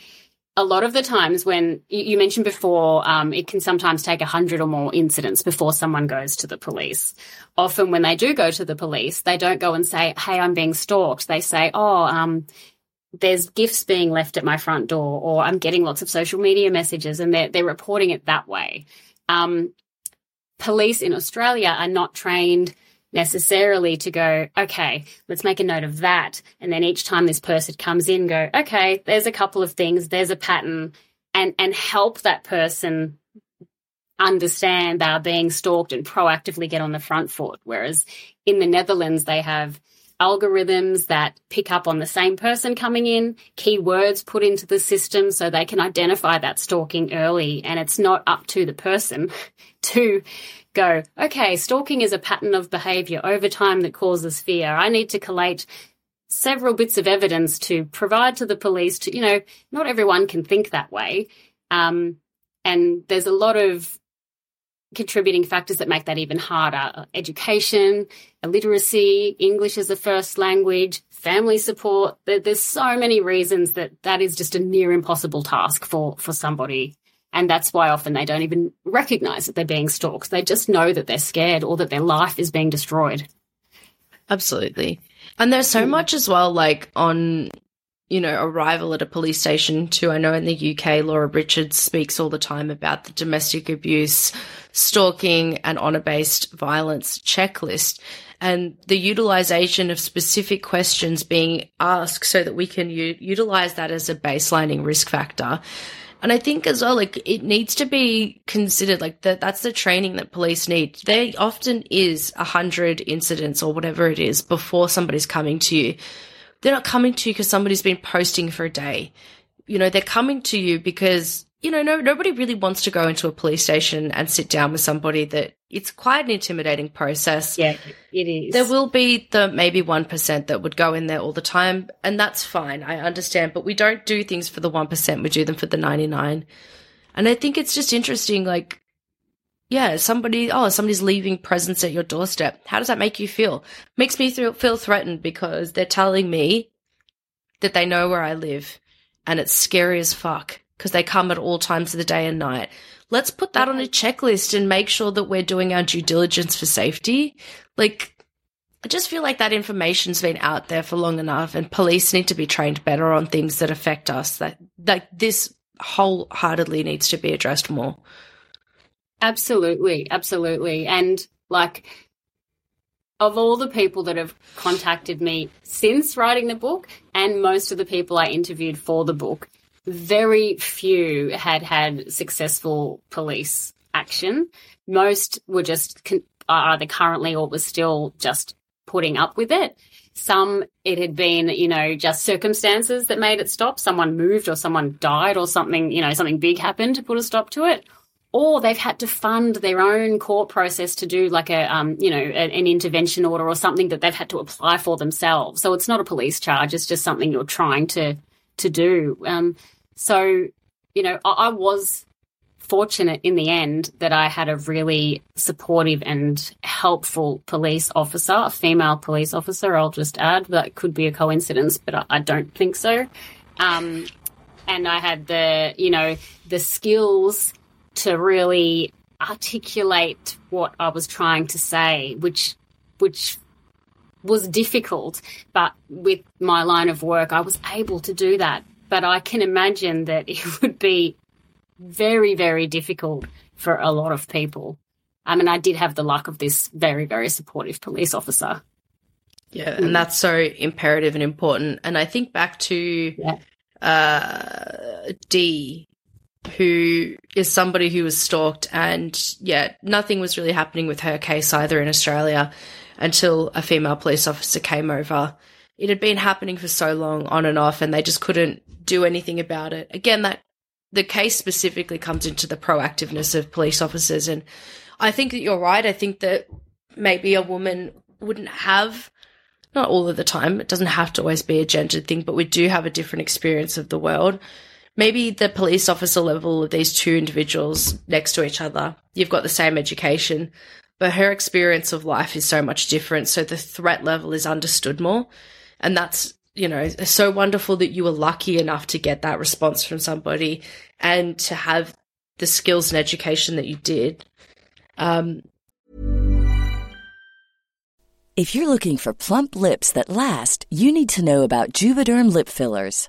a lot of the times when you mentioned before, um, it can sometimes take a hundred or more incidents before someone goes to the police. Often, when they do go to the police, they don't go and say, "Hey, I'm being stalked." They say, "Oh, um, there's gifts being left at my front door," or "I'm getting lots of social media messages," and they're they're reporting it that way. Um, police in Australia are not trained necessarily to go, okay, let's make a note of that. And then each time this person comes in, go, okay, there's a couple of things, there's a pattern, and, and help that person understand they are being stalked and proactively get on the front foot. Whereas in the Netherlands, they have algorithms that pick up on the same person coming in, keywords put into the system so they can identify that stalking early. And it's not up to the person <laughs> to go, okay, stalking is a pattern of behavior over time that causes fear. I need to collate several bits of evidence to provide to the police to, you know, not everyone can think that way. Um, and there's a lot of contributing factors that make that even harder education, illiteracy, English as a first language, family support. There's so many reasons that that is just a near impossible task for, for somebody. And that's why often they don't even recognize that they're being stalked. They just know that they're scared or that their life is being destroyed. Absolutely. And there's so hmm. much as well, like on you know, arrival at a police station too. I know in the UK, Laura Richards speaks all the time about the domestic abuse, stalking and honor based violence checklist and the utilization of specific questions being asked so that we can u- utilize that as a baselining risk factor. And I think as well, like it needs to be considered like that. That's the training that police need. There often is a hundred incidents or whatever it is before somebody's coming to you they're not coming to you because somebody's been posting for a day. You know, they're coming to you because, you know, no, nobody really wants to go into a police station and sit down with somebody that it's quite an intimidating process. Yeah, it is. There will be the maybe 1% that would go in there all the time, and that's fine. I understand. But we don't do things for the 1%, we do them for the 99. And I think it's just interesting, like, yeah, somebody, oh, somebody's leaving presents at your doorstep. How does that make you feel? Makes me feel, feel threatened because they're telling me that they know where I live and it's scary as fuck because they come at all times of the day and night. Let's put that on a checklist and make sure that we're doing our due diligence for safety. Like, I just feel like that information's been out there for long enough and police need to be trained better on things that affect us. That, that this wholeheartedly needs to be addressed more. Absolutely, absolutely. And like of all the people that have contacted me since writing the book and most of the people I interviewed for the book, very few had had successful police action. Most were just con- either currently or was still just putting up with it. Some it had been, you know, just circumstances that made it stop. Someone moved or someone died or something, you know, something big happened to put a stop to it or they've had to fund their own court process to do like a um, you know a, an intervention order or something that they've had to apply for themselves so it's not a police charge it's just something you're trying to to do um, so you know I, I was fortunate in the end that I had a really supportive and helpful police officer, a female police officer, I'll just add. That could be a coincidence, but I, I don't think so. Um, and I had the, you know, the skills to really articulate what I was trying to say, which, which was difficult. But with my line of work, I was able to do that. But I can imagine that it <laughs> would be very, very difficult for a lot of people. I mean, I did have the luck of this very, very supportive police officer. Yeah, and that's so imperative and important. And I think back to Yeah. uh, D, who is somebody who was stalked, and yeah, nothing was really happening with her case either in Australia until a female police officer came over. It had been happening for so long, on and off, and they just couldn't do anything about it. Again, that the case specifically comes into the proactiveness of police officers, and I think that you're right. I think that maybe a woman wouldn't have not all of the time. It doesn't have to always be a gendered thing, but we do have a different experience of the world. Maybe the police officer level of these two individuals next to each other, you've got the same education, but her experience of life is so much different. So the threat level is understood more. And that's, you know, so wonderful that you were lucky enough to get that response from somebody and to have the skills and education that you did. Um, If you're looking for plump lips that last, you need to know about Juvederm lip fillers.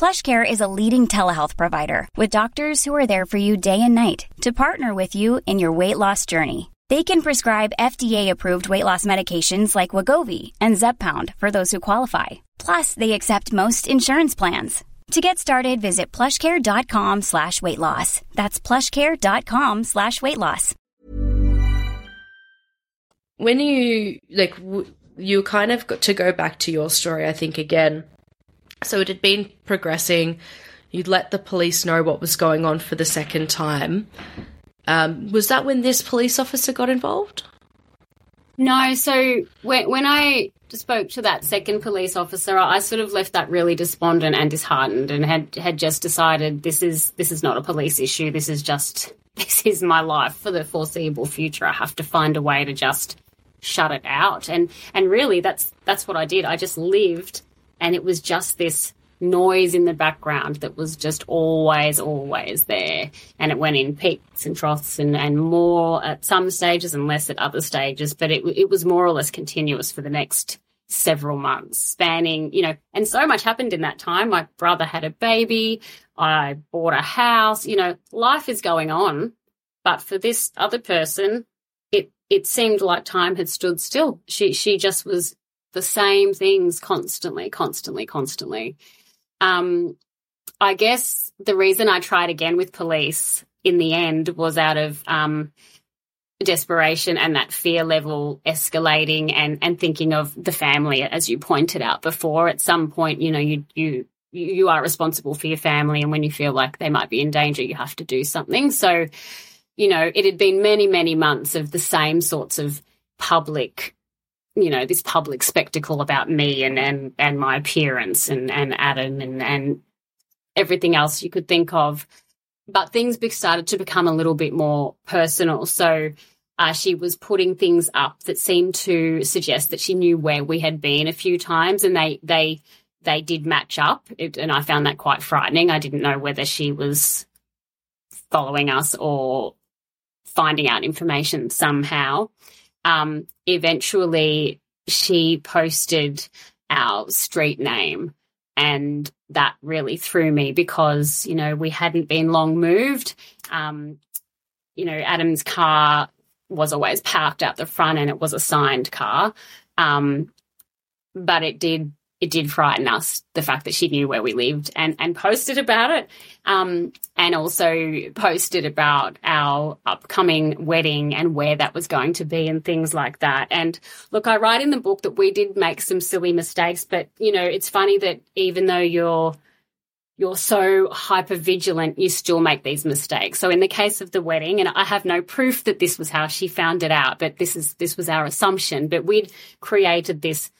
PlushCare is a leading telehealth provider with doctors who are there for you day and night to partner with you in your weight loss journey. They can prescribe FDA-approved weight loss medications like Wegovy and Zepbound for those who qualify. Plus, they accept most insurance plans. To get started, visit plushcare.com slash weight loss. That's plushcare.com slash weight loss. when you like you kind of got to go back to your story i think again so it had been progressing you'd let the police know what was going on for the second time um, was that when this police officer got involved No, so when, when I spoke to that second police officer, I sort of left that really despondent and disheartened, and had had just decided this is this is not a police issue. This is just <laughs> this is my life for the foreseeable future. I have to find a way to just shut it out, and and really that's that's what I did. I just lived, and it was just this noise in the background that was just always, always there. And it went in peaks and troughs and, and more at some stages and less at other stages. But it, it was more or less continuous for the next several months, spanning, you know, and so much happened in that time. My brother had a baby. I bought a house. You know, life is going on. But for this other person, it it seemed like time had stood still. She she just was the same things constantly, constantly, constantly. Um, I guess the reason I tried again with police in the end was out of um, desperation and that fear level escalating and and thinking of the family as you pointed out before at some point you know you you you are responsible for your family and when you feel like they might be in danger you have to do something so you know it had been many many months of the same sorts of public you know this public spectacle about me and and and my appearance and and Adam and and everything else you could think of but things started to become a little bit more personal. So uh, she was putting things up that seemed to suggest that she knew where we had been a few times, and they they they did match up, it, and I found that quite frightening. I didn't know whether she was following us or finding out information somehow. Um, eventually, she posted our street name and that really threw me because, you know, we hadn't been long moved. Um, you know, Adam's car was always parked out the front and it was a signed car. Um, but it did it did frighten us the fact that she knew where we lived and and posted about it um, and also posted about our upcoming wedding and where that was going to be and things like that and look i write in the book that we did make some silly mistakes but you know it's funny that even though you're you're so hyper vigilant, you still make these mistakes. So in the case of the wedding, and I have no proof that this was how she found it out, but this is this was our assumption. But we'd created this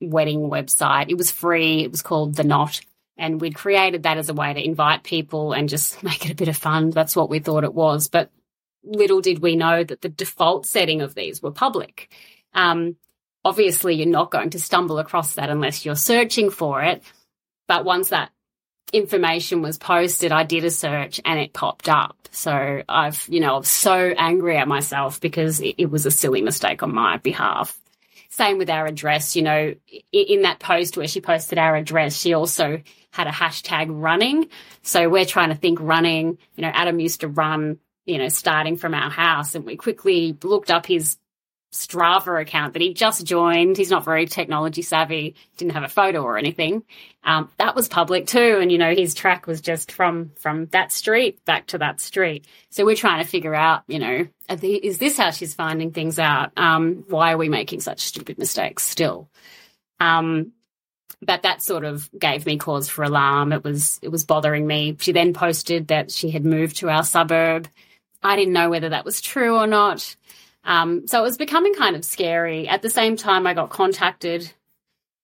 wedding website. It was free. It was called The Knot. And we'd created that as a way to invite people and just <laughs> make it a bit of fun. That's what we thought it was. But little did we know that the default setting of these were public. Um, obviously, you're not going to stumble across that unless you're searching for it. But once that information was posted, I did a search and it popped up. So I've, you know, I was so angry at myself because it, it was a silly mistake on my behalf. Same with our address, you know, in that post where she posted our address, she also had a hashtag running. So we're trying to think running. You know, Adam used to run, you know, starting from our house and we quickly looked up his Strava account that he just joined. He's not very technology savvy, didn't have a photo or anything. Um, that was public too, and you know his track was just from from that street back to that street. So we're trying to figure out, you know, is this how she's finding things out? Um, why are we making such stupid mistakes still? Um, but that sort of gave me cause for alarm. It was it was bothering me. She then posted that she had moved to our suburb. I didn't know whether that was true or not. Um, so it was becoming kind of scary. At the same time, I got contacted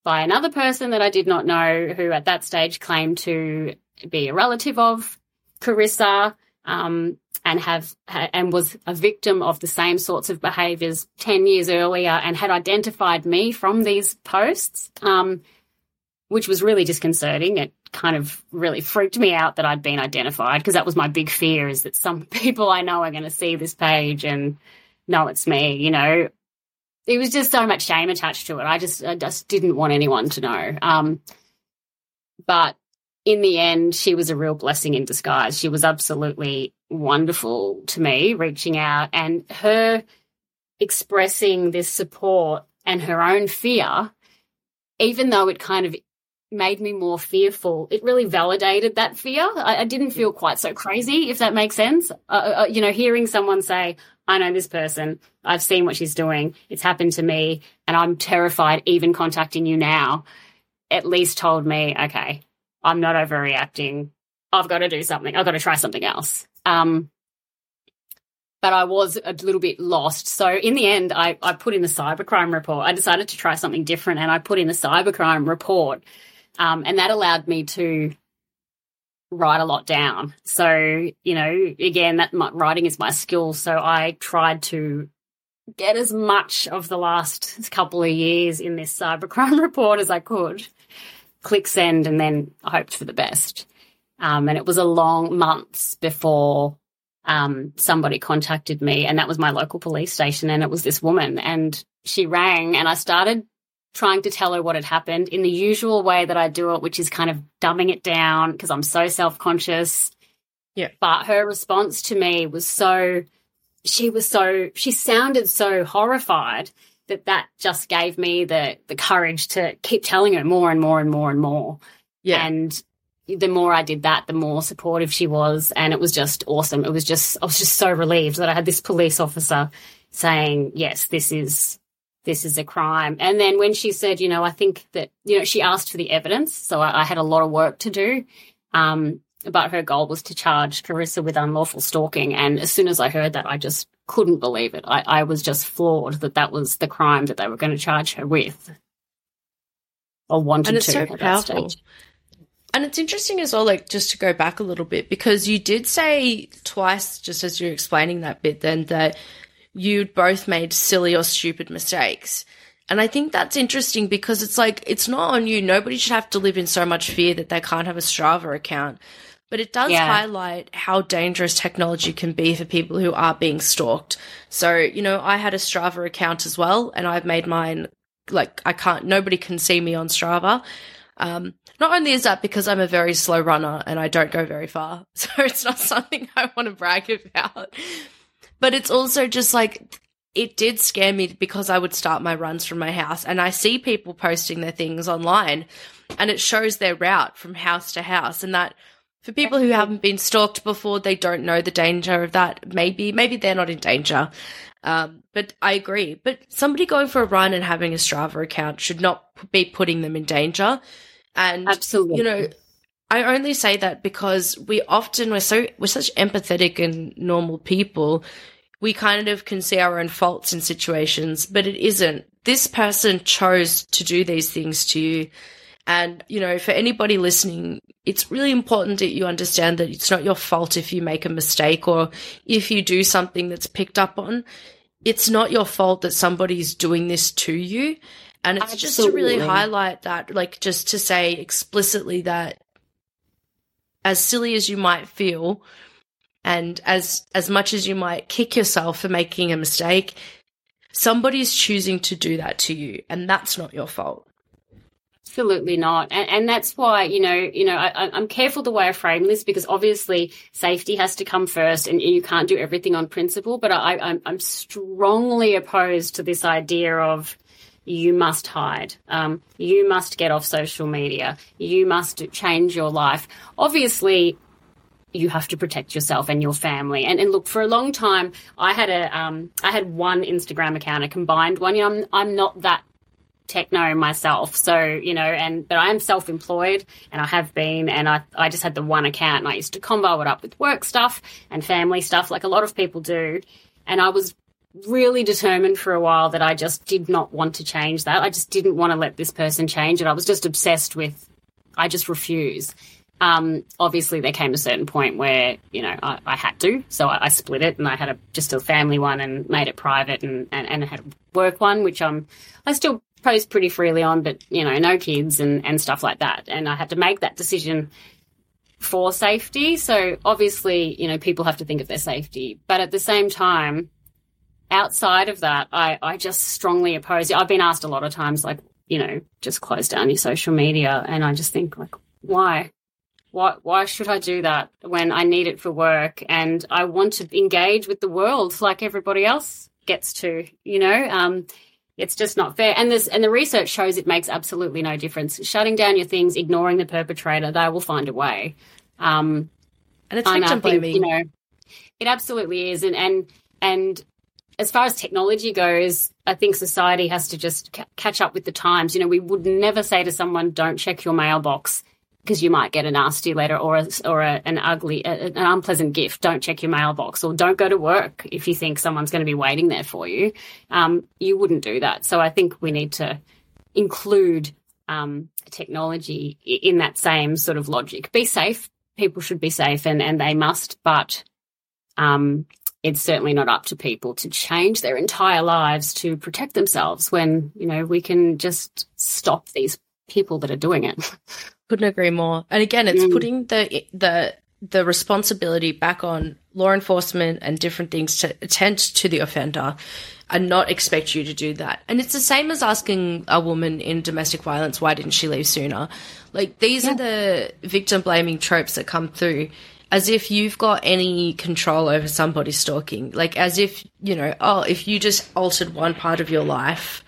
by another person that I did not know who at that stage claimed to be a relative of Carissa um, and have and was a victim of the same sorts of behaviours 10 years earlier and had identified me from these posts, um, which was really disconcerting. It kind of really freaked me out that I'd been identified because that was my big fear is that some <laughs> people I know are going to see this page and no, it's me, you know. It was just so much shame attached to it. I just, I just didn't want anyone to know. Um, but in the end, she was a real blessing in disguise. She was absolutely wonderful to me, reaching out and her expressing this support and her own fear, even though it kind of made me more fearful. It really validated that fear. I, I didn't feel quite so crazy, if that makes sense. Uh, uh, you know, hearing someone say, I know this person, I've seen what she's doing, it's happened to me, and I'm terrified even contacting you now, at least told me, okay, I'm not overreacting. I've got to do something. I've got to try something else. Um, but I was a little bit lost. So in the end, I, I put in the cybercrime report. I decided to try something different and I put in the cybercrime report um, and that allowed me to write a lot down. So, you know, again, that writing is my skill. So I tried to get as much of the last couple of years in this cybercrime <laughs> report as I could. Click send and then I hoped for the best. Um, and it was a long months before um, somebody contacted me, and that was my local police station, and it was this woman, and she rang, and I started trying to tell her what had happened in the usual way that I do it, which is kind of dumbing it down because I'm so self conscious. Yeah. But her response to me was so, she was so, she sounded so horrified that that just gave me the, the courage to keep telling her more and more and more and more. Yeah. And the more I did that, the more supportive she was. And it was just awesome. It was just, I was just so relieved that I had this police officer saying, yes, this is, this is a crime. And then when she said, you know, I think that, you know, she asked for the evidence. So I, I had a lot of work to do. Um, but her goal was to charge Carissa with unlawful stalking. And as soon as I heard that, I just couldn't believe it. I, I was just floored that that was the crime that they were going to charge her with or wanted and it's to so at that powerful. stage. And it's interesting as well, like just to go back a little bit, because you did say twice, just as you're explaining that bit, then that you'd both made silly or stupid mistakes. And I think that's interesting because it's like, it's not on you. Nobody should have to live in so much fear that they can't have a Strava account. But it does Yeah. highlight how dangerous technology can be for people who are being stalked. So, you know, I had a Strava account as well, and I've made mine like I can't, nobody can see me on Strava. Um, not only is that because I'm a very slow runner and I don't go very far, <laughs> so it's not something I want to brag about, but it's also just like it did scare me because I would start my runs from my house and I see people posting their things online and it shows their route from house to house and that for people who haven't been stalked before they don't know the danger of that. Maybe maybe they're not in danger. Um, but I agree. But somebody going for a run and having a Strava account should not be putting them in danger. And Absolutely. you know I only say that because we often we're so we're such empathetic and normal people. We kind of can see our own faults in situations, but it isn't. This person chose to do these things to you. And, you know, for anybody listening, it's really important that you understand that it's not your fault if you make a mistake or if you do something that's picked up on. It's not your fault that somebody's doing this to you. And it's just to really highlight that, like just to say explicitly that as silly as you might feel and as as much as you might kick yourself for making a mistake somebody's choosing to do that to you and that's not your fault Absolutely not, and, and that's why you know, you know, I, I'm careful the way I frame this because obviously safety has to come first, and you can't do everything on principle. But I, I'm, I'm strongly opposed to this idea of you must hide, um, you must get off social media, you must change your life. Obviously, you have to protect yourself and your family. And, and look, for a long time, I had a, um, I had one Instagram account, a combined one. You know, I'm, I'm not that techno myself. So, you know, and but I am self employed and I have been and I I just had the one account and I used to combo it up with work stuff and family stuff like a lot of people do. And I was really determined for a while that I just did not want to change that. I just didn't want to let this person change it. I was just obsessed with I just refuse. Um, obviously, there came a certain point where you know I, I had to, so I, I split it, and I had a just a family one and made it private, and and, and I had a work one, which I'm I still post pretty freely on, but you know, no kids and and stuff like that, and I had to make that decision for safety. So obviously, you know, people have to think of their safety, but at the same time, outside of that, I I just strongly oppose. it. I've been asked a lot of times, like you know, just close down your social media, and I just think like, why? Why, why should I do that when I need it for work and I want to engage with the world like everybody else gets to, you know? Um, it's just not fair. And this and the research shows it makes absolutely no difference. Shutting down your things, ignoring the perpetrator, they will find a way. Um, and it's victim blaming you know, it absolutely is. And and and as far as technology goes, I think society has to just ca- catch up with the times. You know, we would never say to someone, "Don't check your mailbox." Because you might get a nasty letter or a, or a, an ugly, a, an unpleasant gift. Don't check your mailbox or don't go to work if you think someone's going to be waiting there for you. Um, you wouldn't do that. So I think we need to include um, technology in that same sort of logic. Be safe. People should be safe, and and they must. But um, it's certainly not up to people to change their entire lives to protect themselves. When you know we can just stop these people that are doing it. <laughs> couldn't agree more and again it's Mm. putting the the the responsibility back on law enforcement and different things to attend to the offender and not expect you to do that. And it's the same as asking a woman in domestic violence, why didn't she leave sooner? Like, these yeah. are the victim blaming tropes that come through as if you've got any control over somebody stalking. Like, as if, you know, oh, if you just altered one part of your life,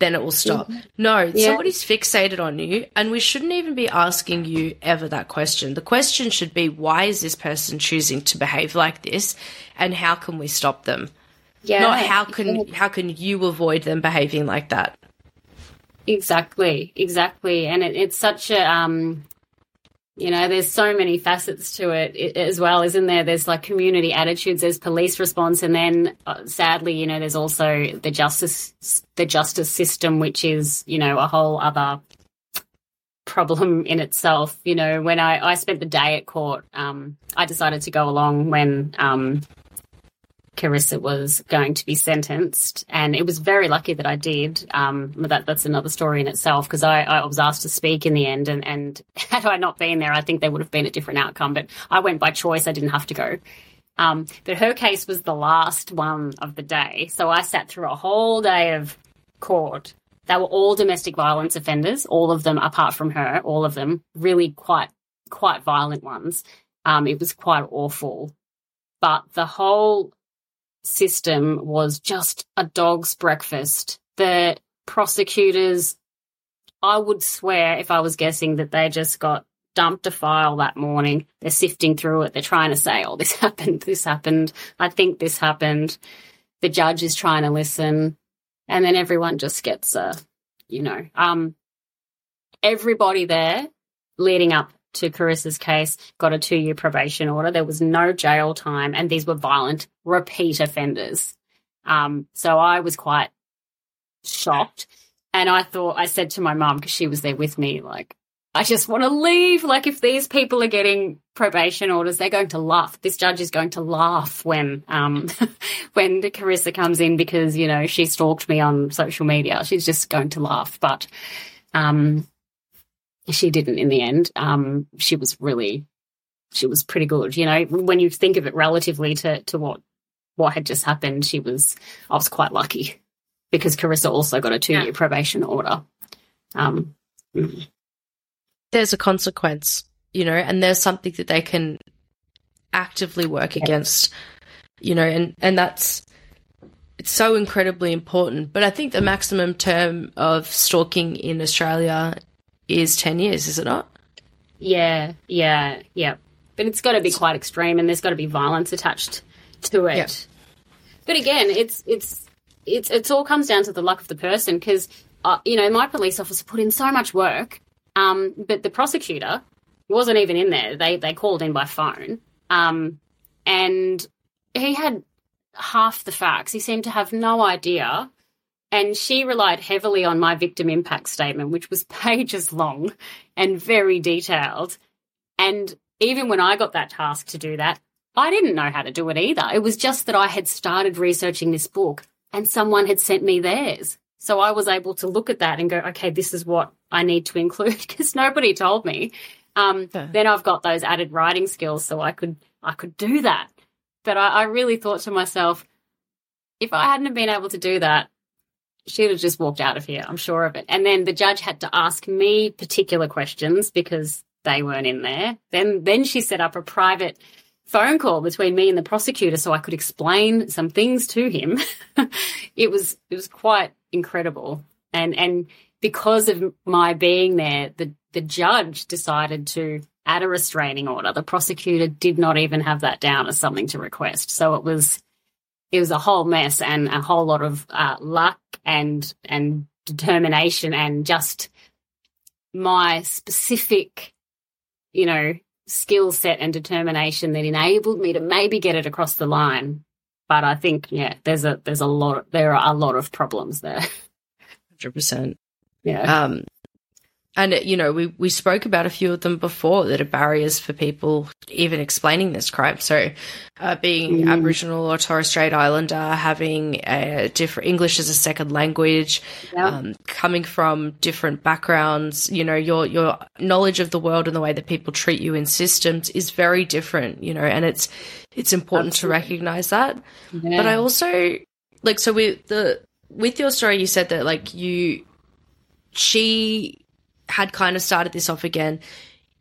then it will stop. Mm-hmm. No, yeah. somebody's fixated on you, and we shouldn't even be asking you ever that question. The question should be, why is this person choosing to behave like this, and how can we stop them? Yeah. Not how can how can you avoid them behaving like that? Exactly, exactly, and it, it's such a um, you know, there's so many facets to it as well, isn't there? There's like community attitudes, there's police response, and then uh, sadly, you know, there's also the justice the justice system, which is you know a whole other problem in itself. You know, when I I spent the day at court, um, I decided to go along when um, Carissa was going to be sentenced, and it was very lucky that I did. Um, that that's another story in itself because I, I was asked to speak in the end, and, and <laughs> had I not been there, I think there would have been a different outcome. But I went by choice; I didn't have to go. Um, but her case was the last one of the day, so I sat through a whole day of court. They were all domestic violence offenders, all of them, apart from her, all of them, really quite quite violent ones. Um, it was quite awful, but the whole system was just a dog's breakfast. The prosecutors, I would swear, if I was guessing, that they just got dumped a file that morning. They're sifting through it. They're trying to say, oh, this <laughs> happened, this happened. I think this happened. The judge is trying to listen. And then everyone just gets a, you know, um, everybody there leading up to Carissa's case got a two year probation order. There was no jail time, and these were violent repeat offenders. Um, so I was quite shocked. And I thought, I said to my mum, because she was there with me, like, I just want to leave. Like, if these people are getting probation orders, they're going to laugh. This judge is going to laugh when, um, <laughs> when Carissa comes in because, you know, she stalked me on social media. She's just going to laugh. But, um, she didn't in the end. Um, she was really, she was pretty good. You know, when you think of it relatively to, to what, what had just happened, she was, I was quite lucky because Carissa also got a two year yeah. probation order. Um. There's a consequence, you know, and there's something that they can actively work yeah. against, you know, and, and that's, it's so incredibly important. But I think the maximum term of stalking in Australia is 10 years, is it not? Yeah, yeah, yeah. But it's got to be quite extreme and there's got to be violence attached to it. Yeah. But again, it's it's it's it's all comes down to the luck of the person because uh, you know, my police officer put in so much work, um, but the prosecutor wasn't even in there. They they called in by phone. Um, and he had half the facts. He seemed to have no idea and she relied heavily on my victim impact statement, which was <laughs> pages long and very detailed. And even when I got that task to do that, I didn't know how to do it either. It was just that I had started researching this book and someone had sent me theirs. So I was able to look at that and go, okay, this is what I need to include <laughs> because nobody told me. Um, yeah. Then I've got those added writing skills, so I could I could do that. But I, I really thought to myself, if I hadn't been able to do that, she'd have just walked out of here. I'm sure of it. And then the judge had to ask me particular questions because they weren't in there. Then then she set up a private phone call between me and the prosecutor so I could explain some things to him. <laughs> it was it was quite incredible. And and because of my being there, the the judge decided to add a restraining order. The prosecutor did not even have that down as something to request. So it was it was a whole mess and a whole lot of uh, luck and and determination and just my specific, you know, skill set and determination that enabled me to maybe get it across the line. But I think, yeah, there's a there's a lot there are a lot of problems there. Hundred percent. Yeah. Um, and, you know, we, we spoke about a few of them before that are barriers for people even explaining this crime. So, uh, being mm. Aboriginal or Torres Strait Islander, having a different English as a second language, yeah. um, coming from different backgrounds, you know, your, your knowledge of the world and the way that people treat you in systems is very different, you know, and it's, it's important Absolutely. to recognize that. Yeah. But I also, like so with the with your story you said that like you she had kind of started this off again.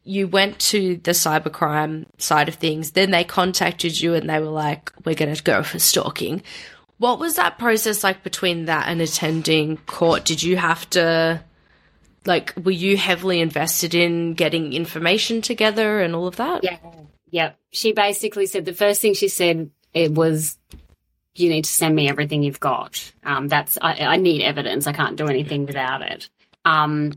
You went to the cybercrime side of things. Then they contacted you and they were like we're going to go for stalking. What was that process like between that and attending court? Did you have to like were you heavily invested in getting information together and all of that? Yeah. Yeah she basically said the first thing she said it was you need to send me everything you've got. Um, that's I, I, need evidence. I can't do anything without it. Um,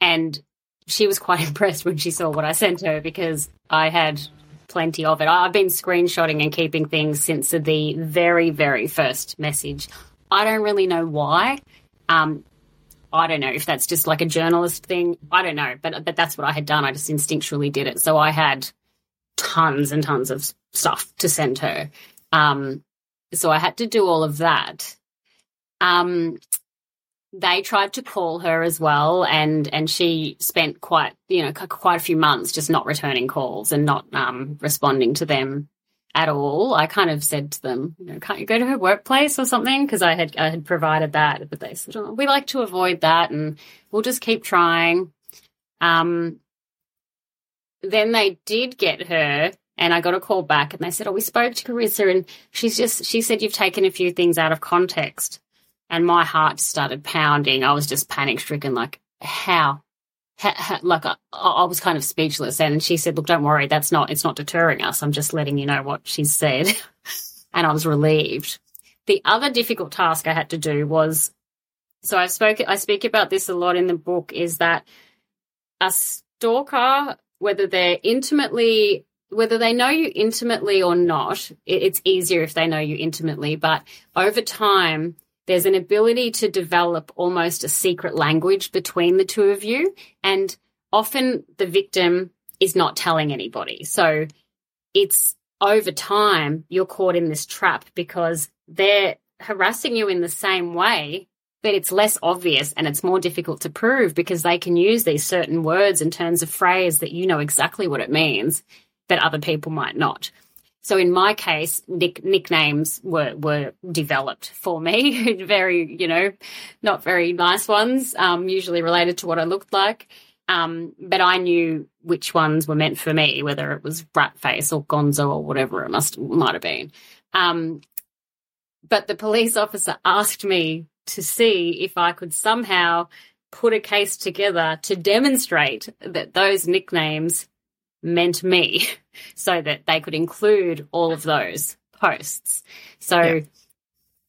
and she was quite <laughs> impressed when she saw what I sent her because I had plenty of it. I've been screenshotting and keeping things since the very, very first message. I don't really know why. Um, I don't know if that's just like a journalist thing. I don't know, but but that's what I had done. I just instinctually did it. So I had tons and tons of stuff to send her. Um, so I had to do all of that. Um, they tried to call her as well, and and she spent quite you know quite a few months just not returning calls and not um, responding to them at all. I kind of said to them, you know, can't you go to her workplace or something? Because I had I had provided that, but they said, oh, we like to avoid that, and we'll just keep trying. Um, then they did get her and I got a call back and they said, Oh, we spoke to Carissa and she's just, she said, You've taken a few things out of context. And my heart started pounding. I was just panic stricken, like, how? Like, I, I, was kind of speechless. And she said, Look, don't worry. That's not, it's not deterring us. I'm just letting you know what she said. <laughs> and I was relieved. The other difficult task I had to do was so I spoke, I speak about this a lot in the book is that a stalker, whether they're intimately whether they know you intimately or not, it's easier if they know you intimately. But over time, there's an ability to develop almost a secret language between the two of you. And often the victim is not telling anybody. So it's over time, you're caught in this trap because they're harassing you in the same way, but it's less obvious and it's more difficult to prove because they can use these certain words and turns of phrase that you know exactly what it means but other people might not. So in my case, nick, nicknames were were developed for me, <laughs> very you know, not very nice ones, um, usually related to what I looked like. Um, but I knew which ones were meant for me, whether it was rat face or gonzo or whatever it must might have been. Um, but the police officer asked me to see if I could somehow put a case together to demonstrate that those nicknames meant me <laughs> so that they could include all of those posts. So yeah.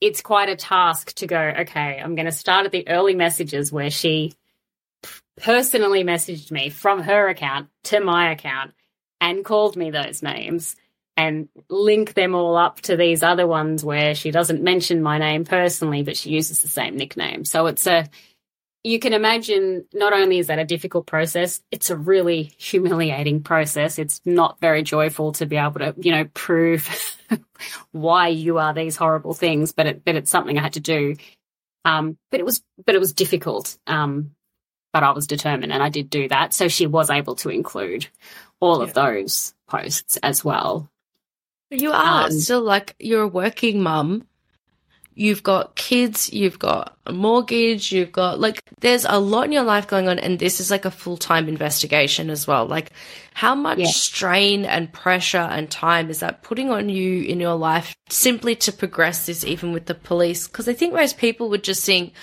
it's quite a task to go, okay, I'm going to start at the early messages where she personally messaged me from her account to my account and called me those names and link them all up to these other ones where she doesn't mention my name personally, but she uses the same nickname. So it's a you can imagine not only is that a difficult process, it's a really humiliating process. It's not very joyful to be able to, you know, prove <laughs> why you are these horrible things, but it, but it's something I had to do. Um, but it was, but it was difficult. Um, but I was determined and I did do that. So she was able to include all yeah. of those posts as well. You are um, still like you're a working mum you've got kids, you've got a mortgage, you've got like, there's a lot in your life going on. And this is like a full time investigation as well. Like, how much yeah. strain and pressure and time is that putting on you in your life simply to progress this, even with the police? Because I think most people would just think,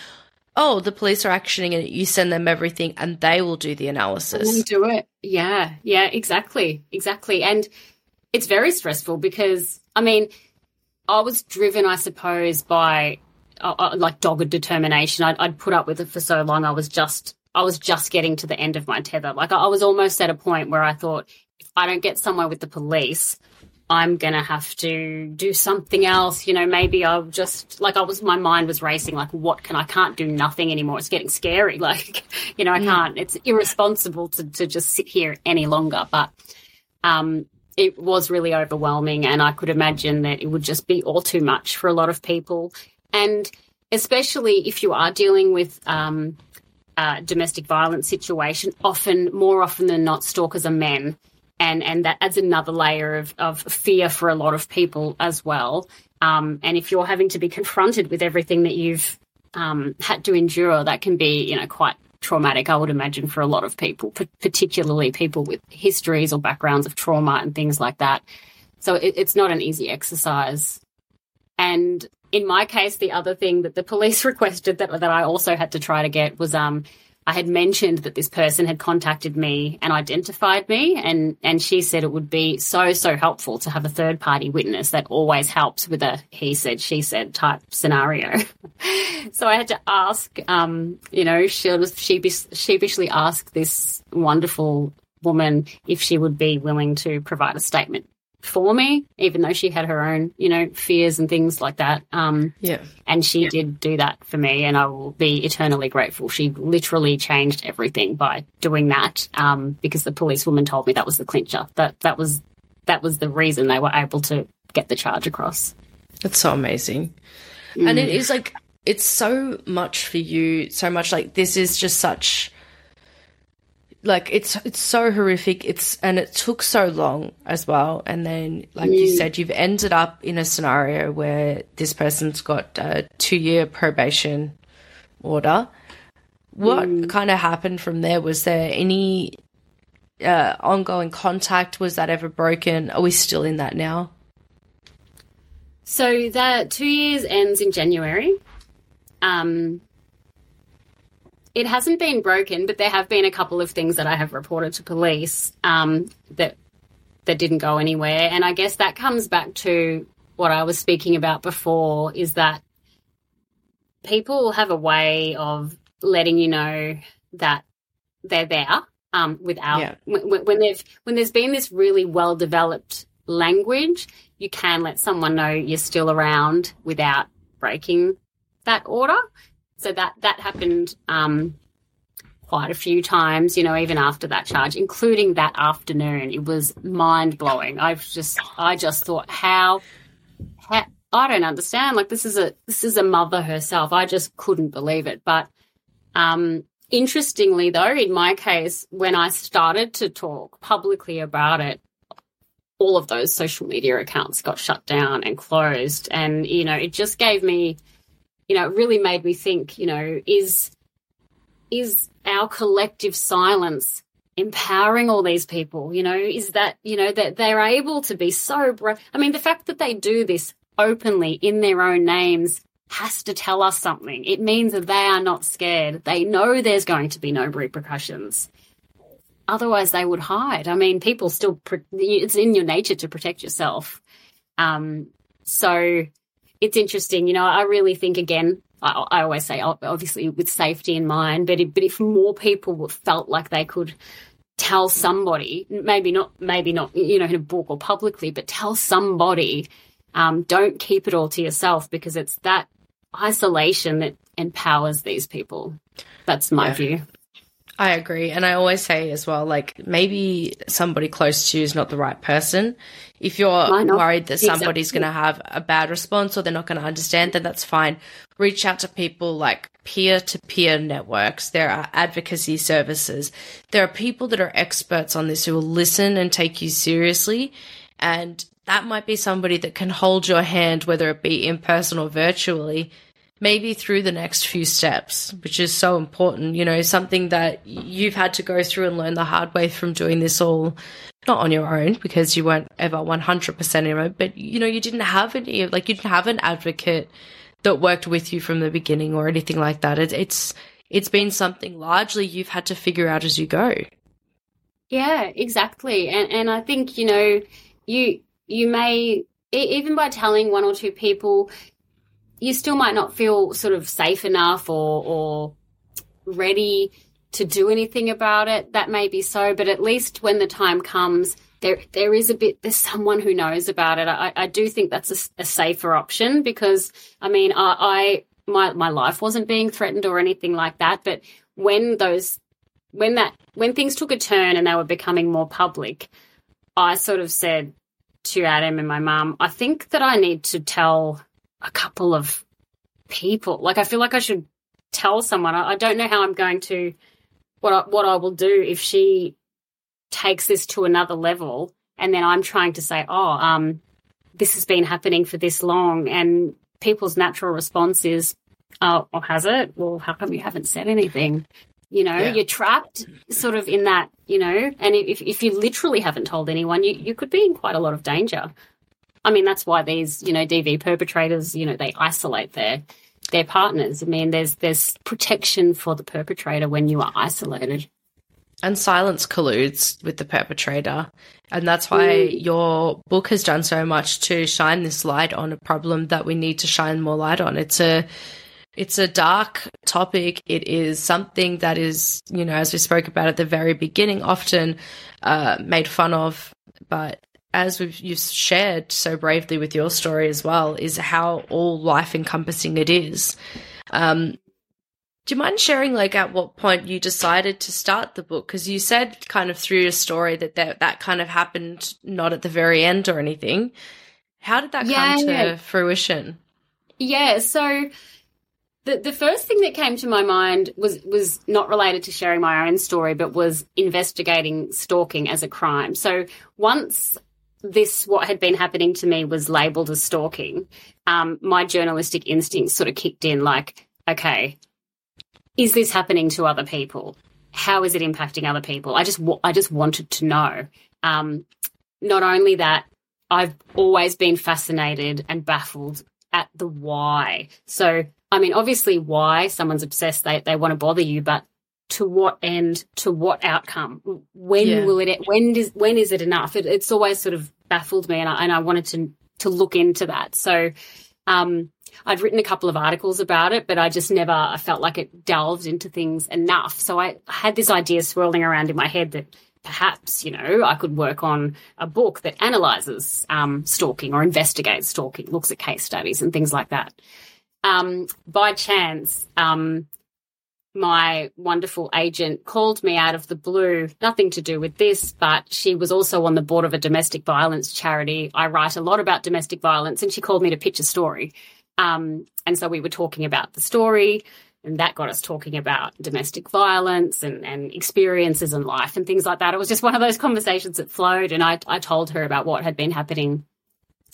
oh, the police are actioning it. You send them everything and they will do the analysis. do it. Yeah. Yeah, exactly. Exactly. And it's very stressful because, I mean, I was driven, I suppose, by uh, uh, like dogged determination. I'd, I'd, put up with it for so long. I was just, I was just getting to the end of my tether. Like I, I was almost at a point where I thought, if I don't get somewhere with the police, I'm gonna have to do something else. You know, maybe I'll just like I was. My mind was racing. Like, what can I can't do nothing anymore. It's getting scary. <laughs> Like, you know, I mm. can't. It's irresponsible to to just sit here any longer. But um, it was really overwhelming and I could imagine that it would just be all too much for a lot of people. And especially if you are dealing with um, a domestic violence situation, often, more often than not, stalkers are men. And, and that adds another layer of, of fear for a lot of people as well. Um, and if you're having to be confronted with everything that you've um, had to endure, that can be, you know, quite traumatic, I would imagine, for a lot of people, particularly people with histories or backgrounds of trauma and things like that. So it, it's not an easy exercise. And in my case, the other thing that the police <laughs> requested that, that I also had to try to get was um, I had mentioned that this person had contacted me and identified me, and and she said it would be so so helpful to have a third party witness. That always helps with a he said she said type scenario. <laughs> so I had to ask, um, you know, she'll sheepish, sheepishly ask this wonderful woman if she would be willing to provide a statement for me, even though she had her own, you know, fears and things like that. Um, yeah. And she yeah. did do that for me, and I will be eternally grateful. She literally changed everything by doing that, um, because the policewoman told me that was the clincher. That that was that was the reason they were able to get the charge across. That's so amazing, mm. and it is like it's so much for you. So much like this is just such like it's it's so horrific. It's and it took so long as well. And then like mm. you said you've ended up in a scenario where this person's got a 2 year probation order. What mm. kind of happened from there? Was there any uh, ongoing contact? Was that ever broken? Are we still in that now? So that 2 years ends in January. Um it hasn't been broken, but there have been a couple of things that I have reported to police um, that that didn't go anywhere. And I guess that comes back to what I was speaking about before: is that people have a way of letting you know that they're there um, without yeah. when, when they've when there's been this really well developed language, you can let someone know you're still around without breaking that order. So that that happened um, quite a few times, you know, even after that charge, including that afternoon. It was mind blowing. I've just I just thought how, how I don't understand. Like this is a this is a mother herself. I just couldn't believe it. But um, interestingly, though, in my case, when I started to talk publicly about it, all of those social media accounts got shut down and closed, and you know, it just gave me you know, it really made me think, you know, is is our collective silence empowering all these people? You know, is that, you know, that they're able to be so brave. I mean, the fact that they do this openly in their own names has to tell us something. It means that they are not scared. They know there's going to be no repercussions. Otherwise, they would hide. I mean, people still, it's in your nature to protect yourself. Um, so it's interesting. You know, I really think again. I, I always say, obviously, with safety in mind, but if, but if more people felt like they could tell somebody, maybe not, maybe not, you know, in a book or publicly, but tell somebody. Um, don't keep it all to yourself because it's that isolation that empowers these people. That's my yeah. view. I agree. And I always say as well, like maybe somebody close to you is not the right person. If you're worried that somebody's exactly. going to have a bad response or they're not going to understand, then that's fine. Reach out to people like peer to peer networks. There are advocacy services. There are people that are experts on this who will listen and take you seriously. And that might be somebody that can hold your hand, whether it be in person or virtually, maybe through the next few steps, which is so important. You know, something that you've had to go through and learn the hard way from doing this all, not on your own because you weren't ever 100% in own, but you know, you didn't have any, like, you didn't have an advocate that worked with you from the beginning or anything like that. It, it's, it's been something largely you've had to figure out as you go. Yeah, exactly. And, and I think, you know, you, you may, even by telling one or two people, you still might not feel sort of safe enough or, or ready to do anything about it. That may be so, but at least when the time comes, there there is a bit there's someone who knows about it. I, I do think that's a, a, safer option because I mean I, I my my life wasn't being threatened or anything like that, but when those when that when things took a turn and they were becoming more public, I sort of said to Adam and my mum, I think that I need to tell a couple of people. Like I feel like I should tell someone. I, I don't know how I'm going to what I, what I will do if she takes this to another level, and then I'm trying to say, oh, um, this has been happening for this long. And people's natural response is, oh, has it? Well, how come you haven't said anything? You know, Yeah. you're trapped sort of in that, you know, and if, if you literally haven't told anyone, you, you could be in quite a lot of danger. I mean, that's why these, you know, DV perpetrators, you know, they isolate their their partners. I mean, there's there's protection for the perpetrator when you are isolated. and silence colludes with the perpetrator. And that's why your book has done so much to shine this light on a problem that we need to shine more light on. It's a it's a dark topic. It is something that is, you know, as we spoke about at the very beginning, often uh, made fun of. But as we've you've shared so bravely with your story as well, is how all life encompassing it is. Um, do you mind sharing, like, at what point you decided to start the book? Because you said, kind of through your story, that, that that kind of happened not at the very end or anything. How did that come Yeah. to fruition? Yeah, so the the first thing that came to my mind was was not related to sharing my own story, but was investigating stalking as a crime. So once this what had been happening to me was labeled as stalking, um, my journalistic instincts sort of kicked in. Like, okay, is this happening to other people? How is it impacting other people? I just I just wanted to know. Um, not only that, I've always been fascinated and baffled at the why. So, I mean, obviously, why someone's obsessed, they, they want to bother you, but to what end, to what outcome? When Yeah. will it, when is, when is it enough? It, it's always sort of baffled me and I, and I wanted to, to look into that. So, um, I'd written a couple of articles about it, but I just never I felt like it delved into things enough. So I had this idea swirling around in my head that perhaps, you know, I could work on a book that analyzes um, stalking or investigates stalking, looks at case studies and things like that. Um, by chance, um, my wonderful agent called me out of the blue, nothing to do with this, but she was also on the board of a domestic violence charity. I write a lot about domestic violence, and she called me to pitch a story. Um, and so we were talking about the story, and that got us talking about domestic violence and, and experiences in life and things like that. It was just one of those conversations that flowed, and I, I told her about what had been happening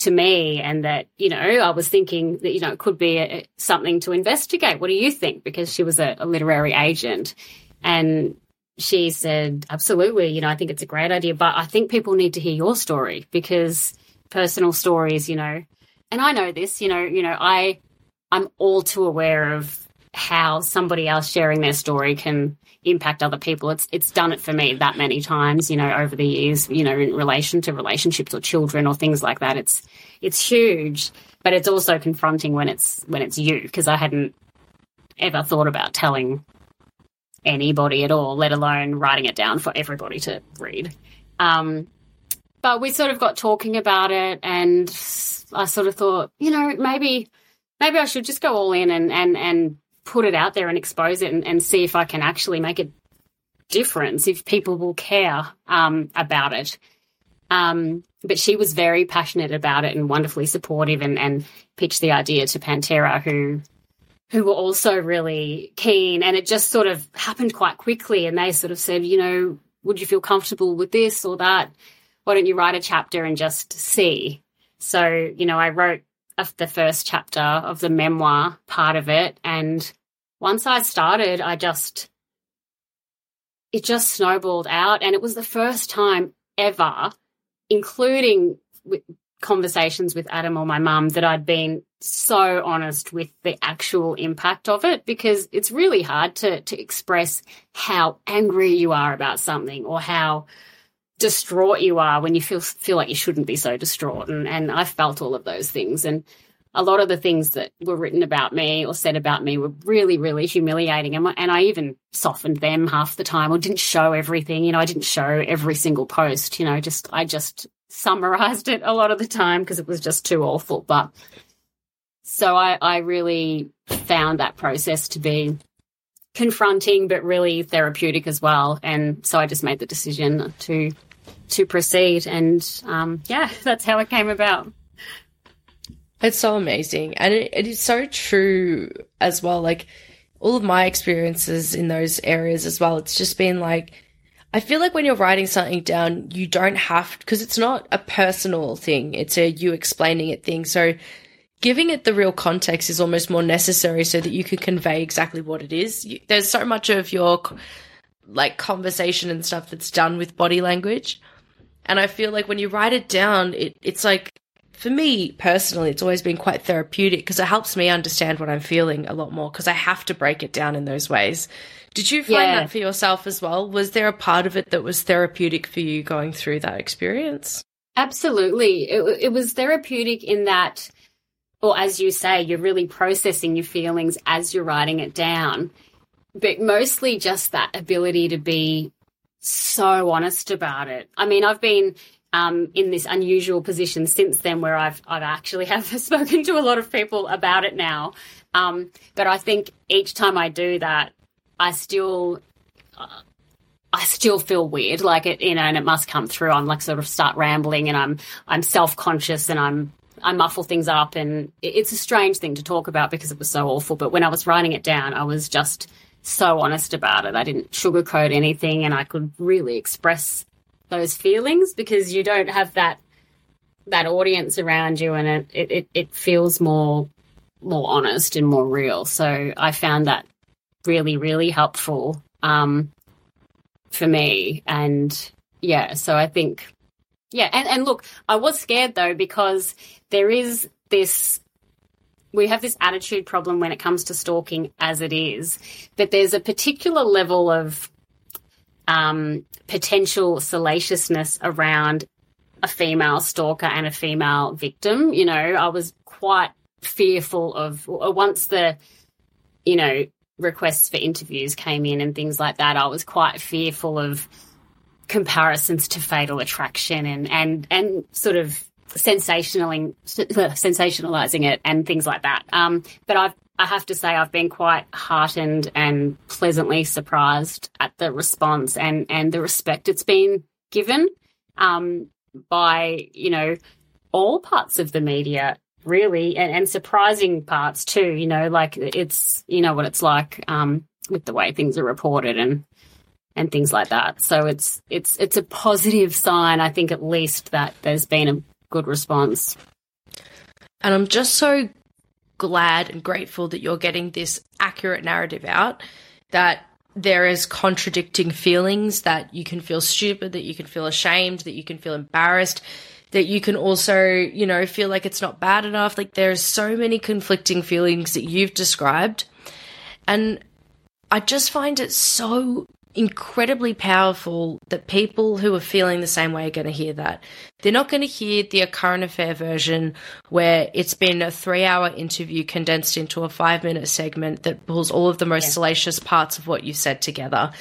to me and that you know i was thinking that you know it could be a, something to investigate. What do you think? Because she was a, a literary agent. And she said absolutely you know i think it's a great idea but i think people need to hear your story because personal stories you know and i know this you know you know i i'm all too aware of how somebody else sharing their story can impact other people. It's it's done it for me that many times, you know, over the years, you know, in relation to relationships or children or things like that. It's it's huge, but it's also confronting when it's when it's you because I hadn't ever thought about telling anybody at all, let alone writing it down for everybody to read. Um, but we sort of got talking about it, and I sort of thought, you know, maybe maybe I should just go all in and and and put it out there and expose it and, and see if I can actually make a difference, if people will care um, about it. Um, but she was very passionate about it and wonderfully supportive and, and pitched the idea to Pantera, who who were also really keen. And it just sort of happened quite quickly. And they sort of said, you know, would you feel comfortable with this or that? Why don't you write a chapter and just see? So, you know, I wrote of the first chapter of the memoir part of it. And once I started, I just, it just snowballed out. And it was the first time ever, including with conversations with Adam or my mum, that I'd been so honest with the actual impact of it because it's really hard to, to express how angry you are about something or how distraught you are when you feel feel like you shouldn't be so distraught. And and I felt all of those things. And a lot of the things that were written about me or said about me were really really humiliating. And, and I even softened them half the time or didn't show everything. You know I didn't show every single post you know just I just summarized it a lot of the time because it was just too awful. But so I I really found that process to be confronting but really therapeutic as well. And so I just made the decision to to proceed and um, yeah <laughs> that's how it came about It's so amazing. And it, it is so true as well. Like all of my experiences in those areas as well, it's just been like, I feel like when you're writing something down, you don't have because it's not a personal thing; it's a you explaining it thing. So, giving it the real context is almost more necessary so that you can convey exactly what it is. You, there's so much of your like conversation and stuff that's done with body language, and I feel like when you write it down, it it's like for me personally, it's always been quite therapeutic because it helps me understand what I'm feeling a lot more because I have to break it down in those ways. Did you find yeah. that for yourself as well? Was there a part of it that was therapeutic for you going through that experience? Absolutely. It, it was therapeutic in that, or as you say, you're really processing your feelings as you're writing it down. But mostly just that ability to be so honest about it. I mean, I've been um, in this unusual position since then where I've, I've actually <laughs> have spoken to a lot of people about it now. Um, but I think each time I do that, I still, uh, I still feel weird, like it, you know, and it must come through. I'm like sort of start rambling, and I'm I'm self conscious, and I'm I muffle things up, and it's a strange thing to talk about because it was so awful. But when I was writing it down, I was just so honest about it. I didn't sugarcoat anything, and I could really express those feelings because you don't have that that audience around you, and it it, it feels more more honest and more real. So I found that really, really helpful um, for me. And yeah, so I think, yeah. And, and look, I was scared though, because there is this we have this attitude problem when it comes to stalking as it is, but there's a particular level of um, potential salaciousness around a female stalker and a female victim. You know, I was quite fearful of once the, you know, requests for interviews came in and things like that, I was quite fearful of comparisons to Fatal Attraction and and and sort of sensationalizing it and things like that. Um, but I've I have to say I've been quite heartened and pleasantly surprised at the response and and the respect it's been given um, by you know all parts of the media really, and, and surprising parts too. You know, like it's you know what it's like um, with the way things are reported and and things like that. So it's it's it's a positive sign, I think, at least that there's been a good response. And I'm just so glad and grateful that you're getting this accurate narrative out that there is contradicting feelings that you can feel stupid, that you can feel ashamed, that you can feel embarrassed, that you can also, you know, feel like it's not bad enough. Like there's so many conflicting feelings that you've described. And I just find it so incredibly powerful that people who are feeling the same way are going to hear that. They're not going to hear the current affair version where it's been a three hour interview condensed into a five minute segment that pulls all of the most yeah. salacious parts of what you said together.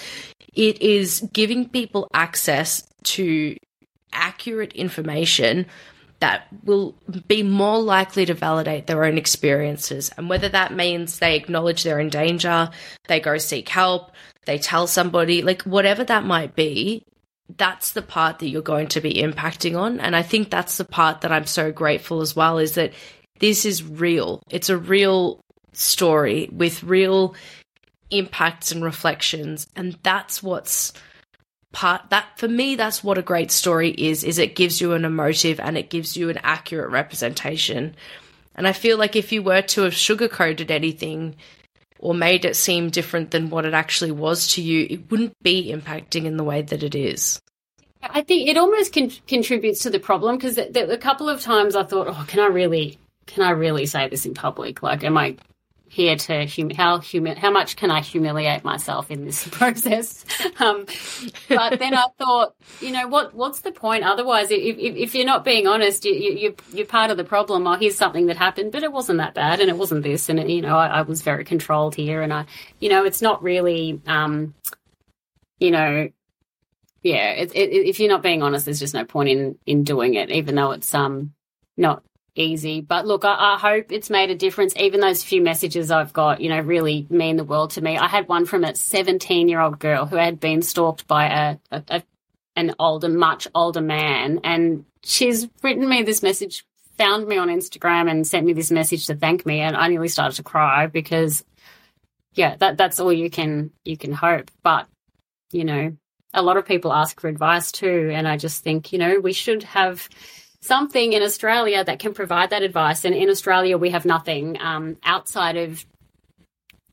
It is giving people access to accurate information that will be more likely to validate their own experiences. And whether that means they acknowledge they're in danger, they go seek help, they tell somebody, like whatever that might be, that's the part that you're going to be impacting on. And I think that's the part that I'm so grateful as well is that this is real. It's a real story with real impacts and reflections. And that's what's part that for me that's what a great story is is it gives you an emotive and it gives you an accurate representation and i feel like if you were to have sugarcoated anything or made it seem different than what it actually was to you it wouldn't be impacting in the way that it is. I think it almost con- contributes to the problem because a couple of times i thought oh can i really can i really say this in public? Like am i here to hum- how humi- how much can I humiliate myself in this <laughs> process? Um, but then I thought, you know, what what's the point? Otherwise, if, if, if you're not being honest, you, you, you're part of the problem. Oh, here's something that happened, but it wasn't that bad, and it wasn't this, and it, you know, I, I, was very controlled here, and I, you know, it's not really, um, you know. Yeah, it, it, if you're not being honest, there's just no point in, in doing it, even though it's um not easy. But look, I, I, hope it's made a difference. Even those few messages I've got, you know, really mean the world to me. I had one from a 17 year old girl who had been stalked by a, a, a, an older, much older man. And she's written me this message, found me on Instagram and sent me this message to thank me. And I nearly started to cry because, yeah, that, that's all you can, you can hope. But, you know, a lot of people ask for advice too. And I just think, you know, we should have something in Australia that can provide that advice. And in Australia, we have nothing um, outside of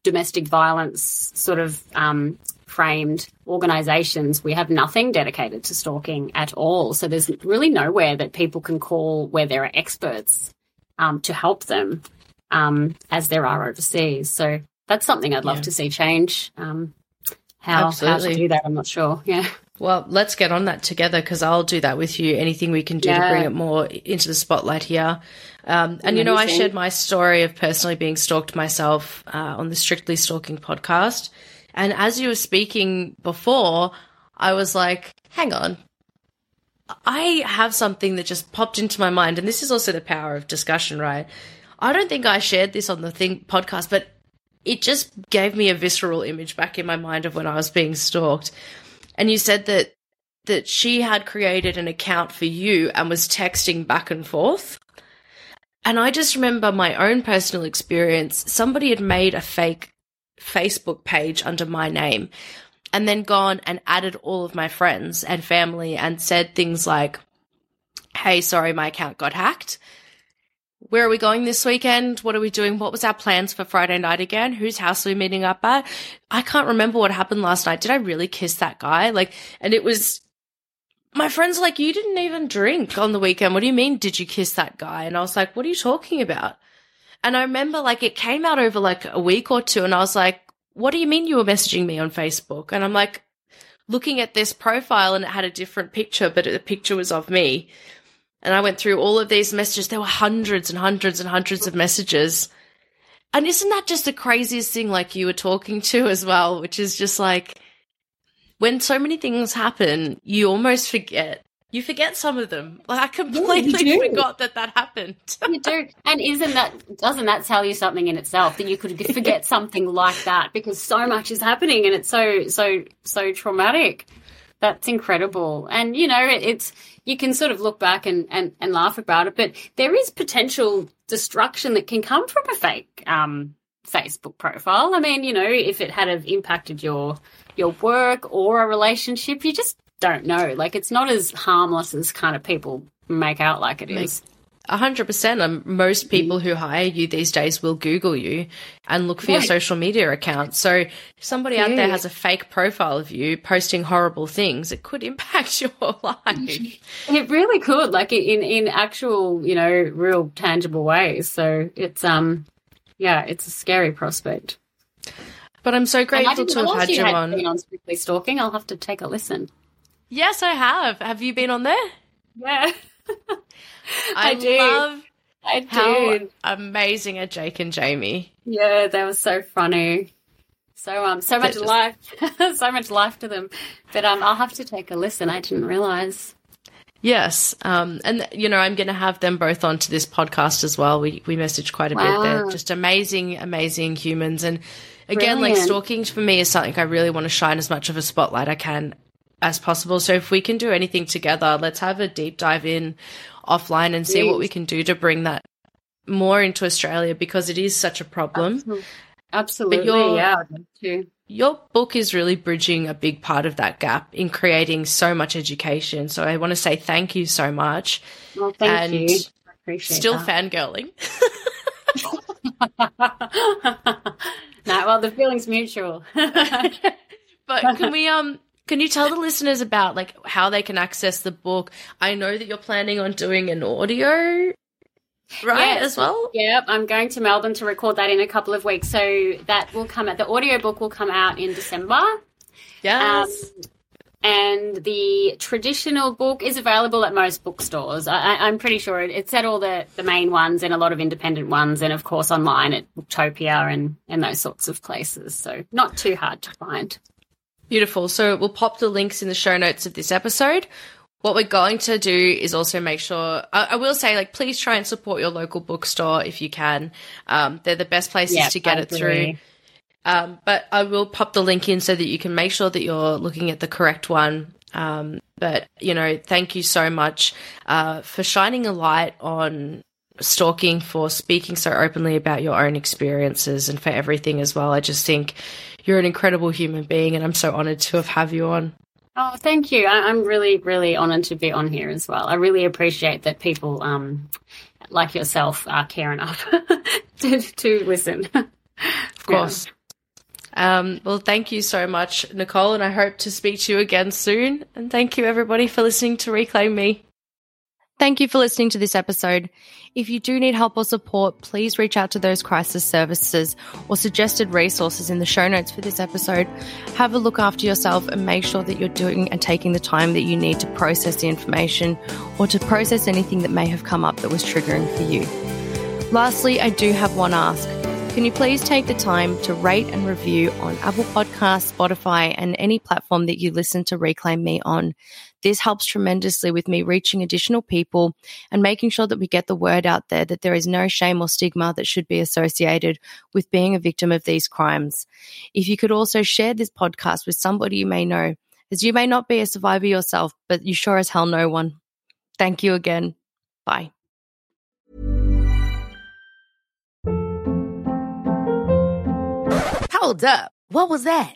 domestic violence sort of um, framed organizations. We have nothing dedicated to stalking at all. So there's really nowhere that people can call where there are experts um, to help them um, as there are overseas. So that's something I'd love yeah. to see change. Um, how, how to do that, I'm not sure. Yeah. Well, let's get on that together because I'll do that with you. Anything we can do yeah. to bring it more into the spotlight here. Um, and, you know, I shared my story of personally being stalked myself uh, on the Strictly Stalking podcast. And as you were speaking before, I was like, hang on. I have something that just popped into my mind. And this is also the power of discussion, right? I don't think I shared this on the thing podcast, but it just gave me a visceral image back in my mind of when I was being stalked and you said that that she had created an account for you and was texting back and forth. And I just remember my own personal experience. Somebody had made a fake Facebook page under my name and then gone and added all of my friends and family and said things like, Hey, sorry, my account got hacked where are we going this weekend? What are we doing? What was our plans for Friday night again? Whose house are we meeting up at? I can't remember what happened last night. Did I really kiss that guy? Like, and it was, my friends like, you didn't even drink on the weekend. What do you mean? Did you kiss that guy? And I was like, what are you talking about? And I remember like it came out over like a week or two and I was like, what do you mean you were messaging me on Facebook? And I'm like, looking at this profile and it had a different picture, but the picture was of me. And I went through all of these messages. There were hundreds and hundreds and hundreds of messages. And isn't that just the craziest thing, like you were talking to as well, which is just like when so many things happen, you almost forget. You forget some of them. Like I completely yeah, forgot that that happened. you do, and isn't that doesn't that tell you something in itself that you could <laughs> forget something like that because so much is happening and it's so so so traumatic. That's incredible. And, you know, it, it's, you can sort of look back and, and, and laugh about it, but there is potential destruction that can come from a fake um, Facebook profile. I mean, you know, if it had have impacted your your work or a relationship, you just don't know. Like it's not as harmless as kind of people make out like it is hundred percent. Um, most people who hire you these days will Google you and look for your social media account. So if somebody yeah. out there has a fake profile of you posting horrible things, it could <laughs> impact your life. It really could, like in in actual, you know, real tangible ways. So it's um, yeah, it's a scary prospect. But I'm so grateful to have had you, had on. Been on Strictly Stalking. I'll have to take a listen. Yes, I have. Have you been on there? Yeah. <laughs> I, I do. love I do. How amazing are Jake and Jamie? Yeah, they were so funny. So um, so much just... life, <laughs> so much life to them. But um, I'll have to take a listen. I didn't realize. Yes, um, and you know I'm going to have them both onto this podcast as well. We we message quite a wow. bit. They're just amazing, amazing humans. And again, Brilliant. like stalking for me is something I really want to shine as much of a spotlight I can as possible. So if we can do anything together, let's have a deep dive in offline and see what we can do to bring that more into Australia because it is such a problem. Absolutely, your, yeah. Your book is really bridging a big part of that gap in creating so much education. So I want to say thank you so much. Well, thank and you. I appreciate still that. fangirling. <laughs> no, well, the feeling's mutual. <laughs> but can we um can you tell the listeners about like how they can access the book? I know that you're planning on doing an audio right yes. as well yep i'm going to melbourne to record that in a couple of weeks so that will come out the audio book will come out in december yes um, and the traditional book is available at most bookstores. I, am pretty sure it's at all the, the main ones and a lot of independent ones, and of course online at Booktopia and, and those sorts of places. So not too hard to find. Beautiful. So we'll pop the links in the show notes of this episode. What we're going to do is also make sure, I, I will say, like, please try and support your local bookstore if you can. Um, they're the best places to get it through. Um, but I will pop the link in so that you can make sure that you're looking at the correct one. Um, but, you know, thank you so much uh, for shining a light on stalking, for speaking so openly about your own experiences, and for everything as well. I just think you're an incredible human being, and I'm so honored to have have you on. Oh, thank you. I, am really, really honoured to be on here as well. I really appreciate that people um, like yourself uh, care enough <laughs> to, to listen. <laughs> Of course. Yeah. Um, well, thank you so much, Nicole, and I hope to speak to you again soon. And thank you, everybody, for listening to Reclaim Me. Thank you for listening to this episode. If you do need help or support, please reach out to those crisis services or suggested resources in the show notes for this episode. Have a look after yourself and make sure that you're doing and taking the time that you need to process the information or to process anything that may have come up that was triggering for you. Lastly, I do have one ask. Can you please take the time to rate and review on Apple Podcasts, Spotify, and any platform that you listen to Reclaim Me on? This helps tremendously with me reaching additional people and making sure that we get the word out there that there is no shame or stigma that should be associated with being a victim of these crimes. If you could also share this podcast with somebody you may know, as you may not be a survivor yourself, but you sure as hell know one. Thank you again. Bye. Hold up. What was that?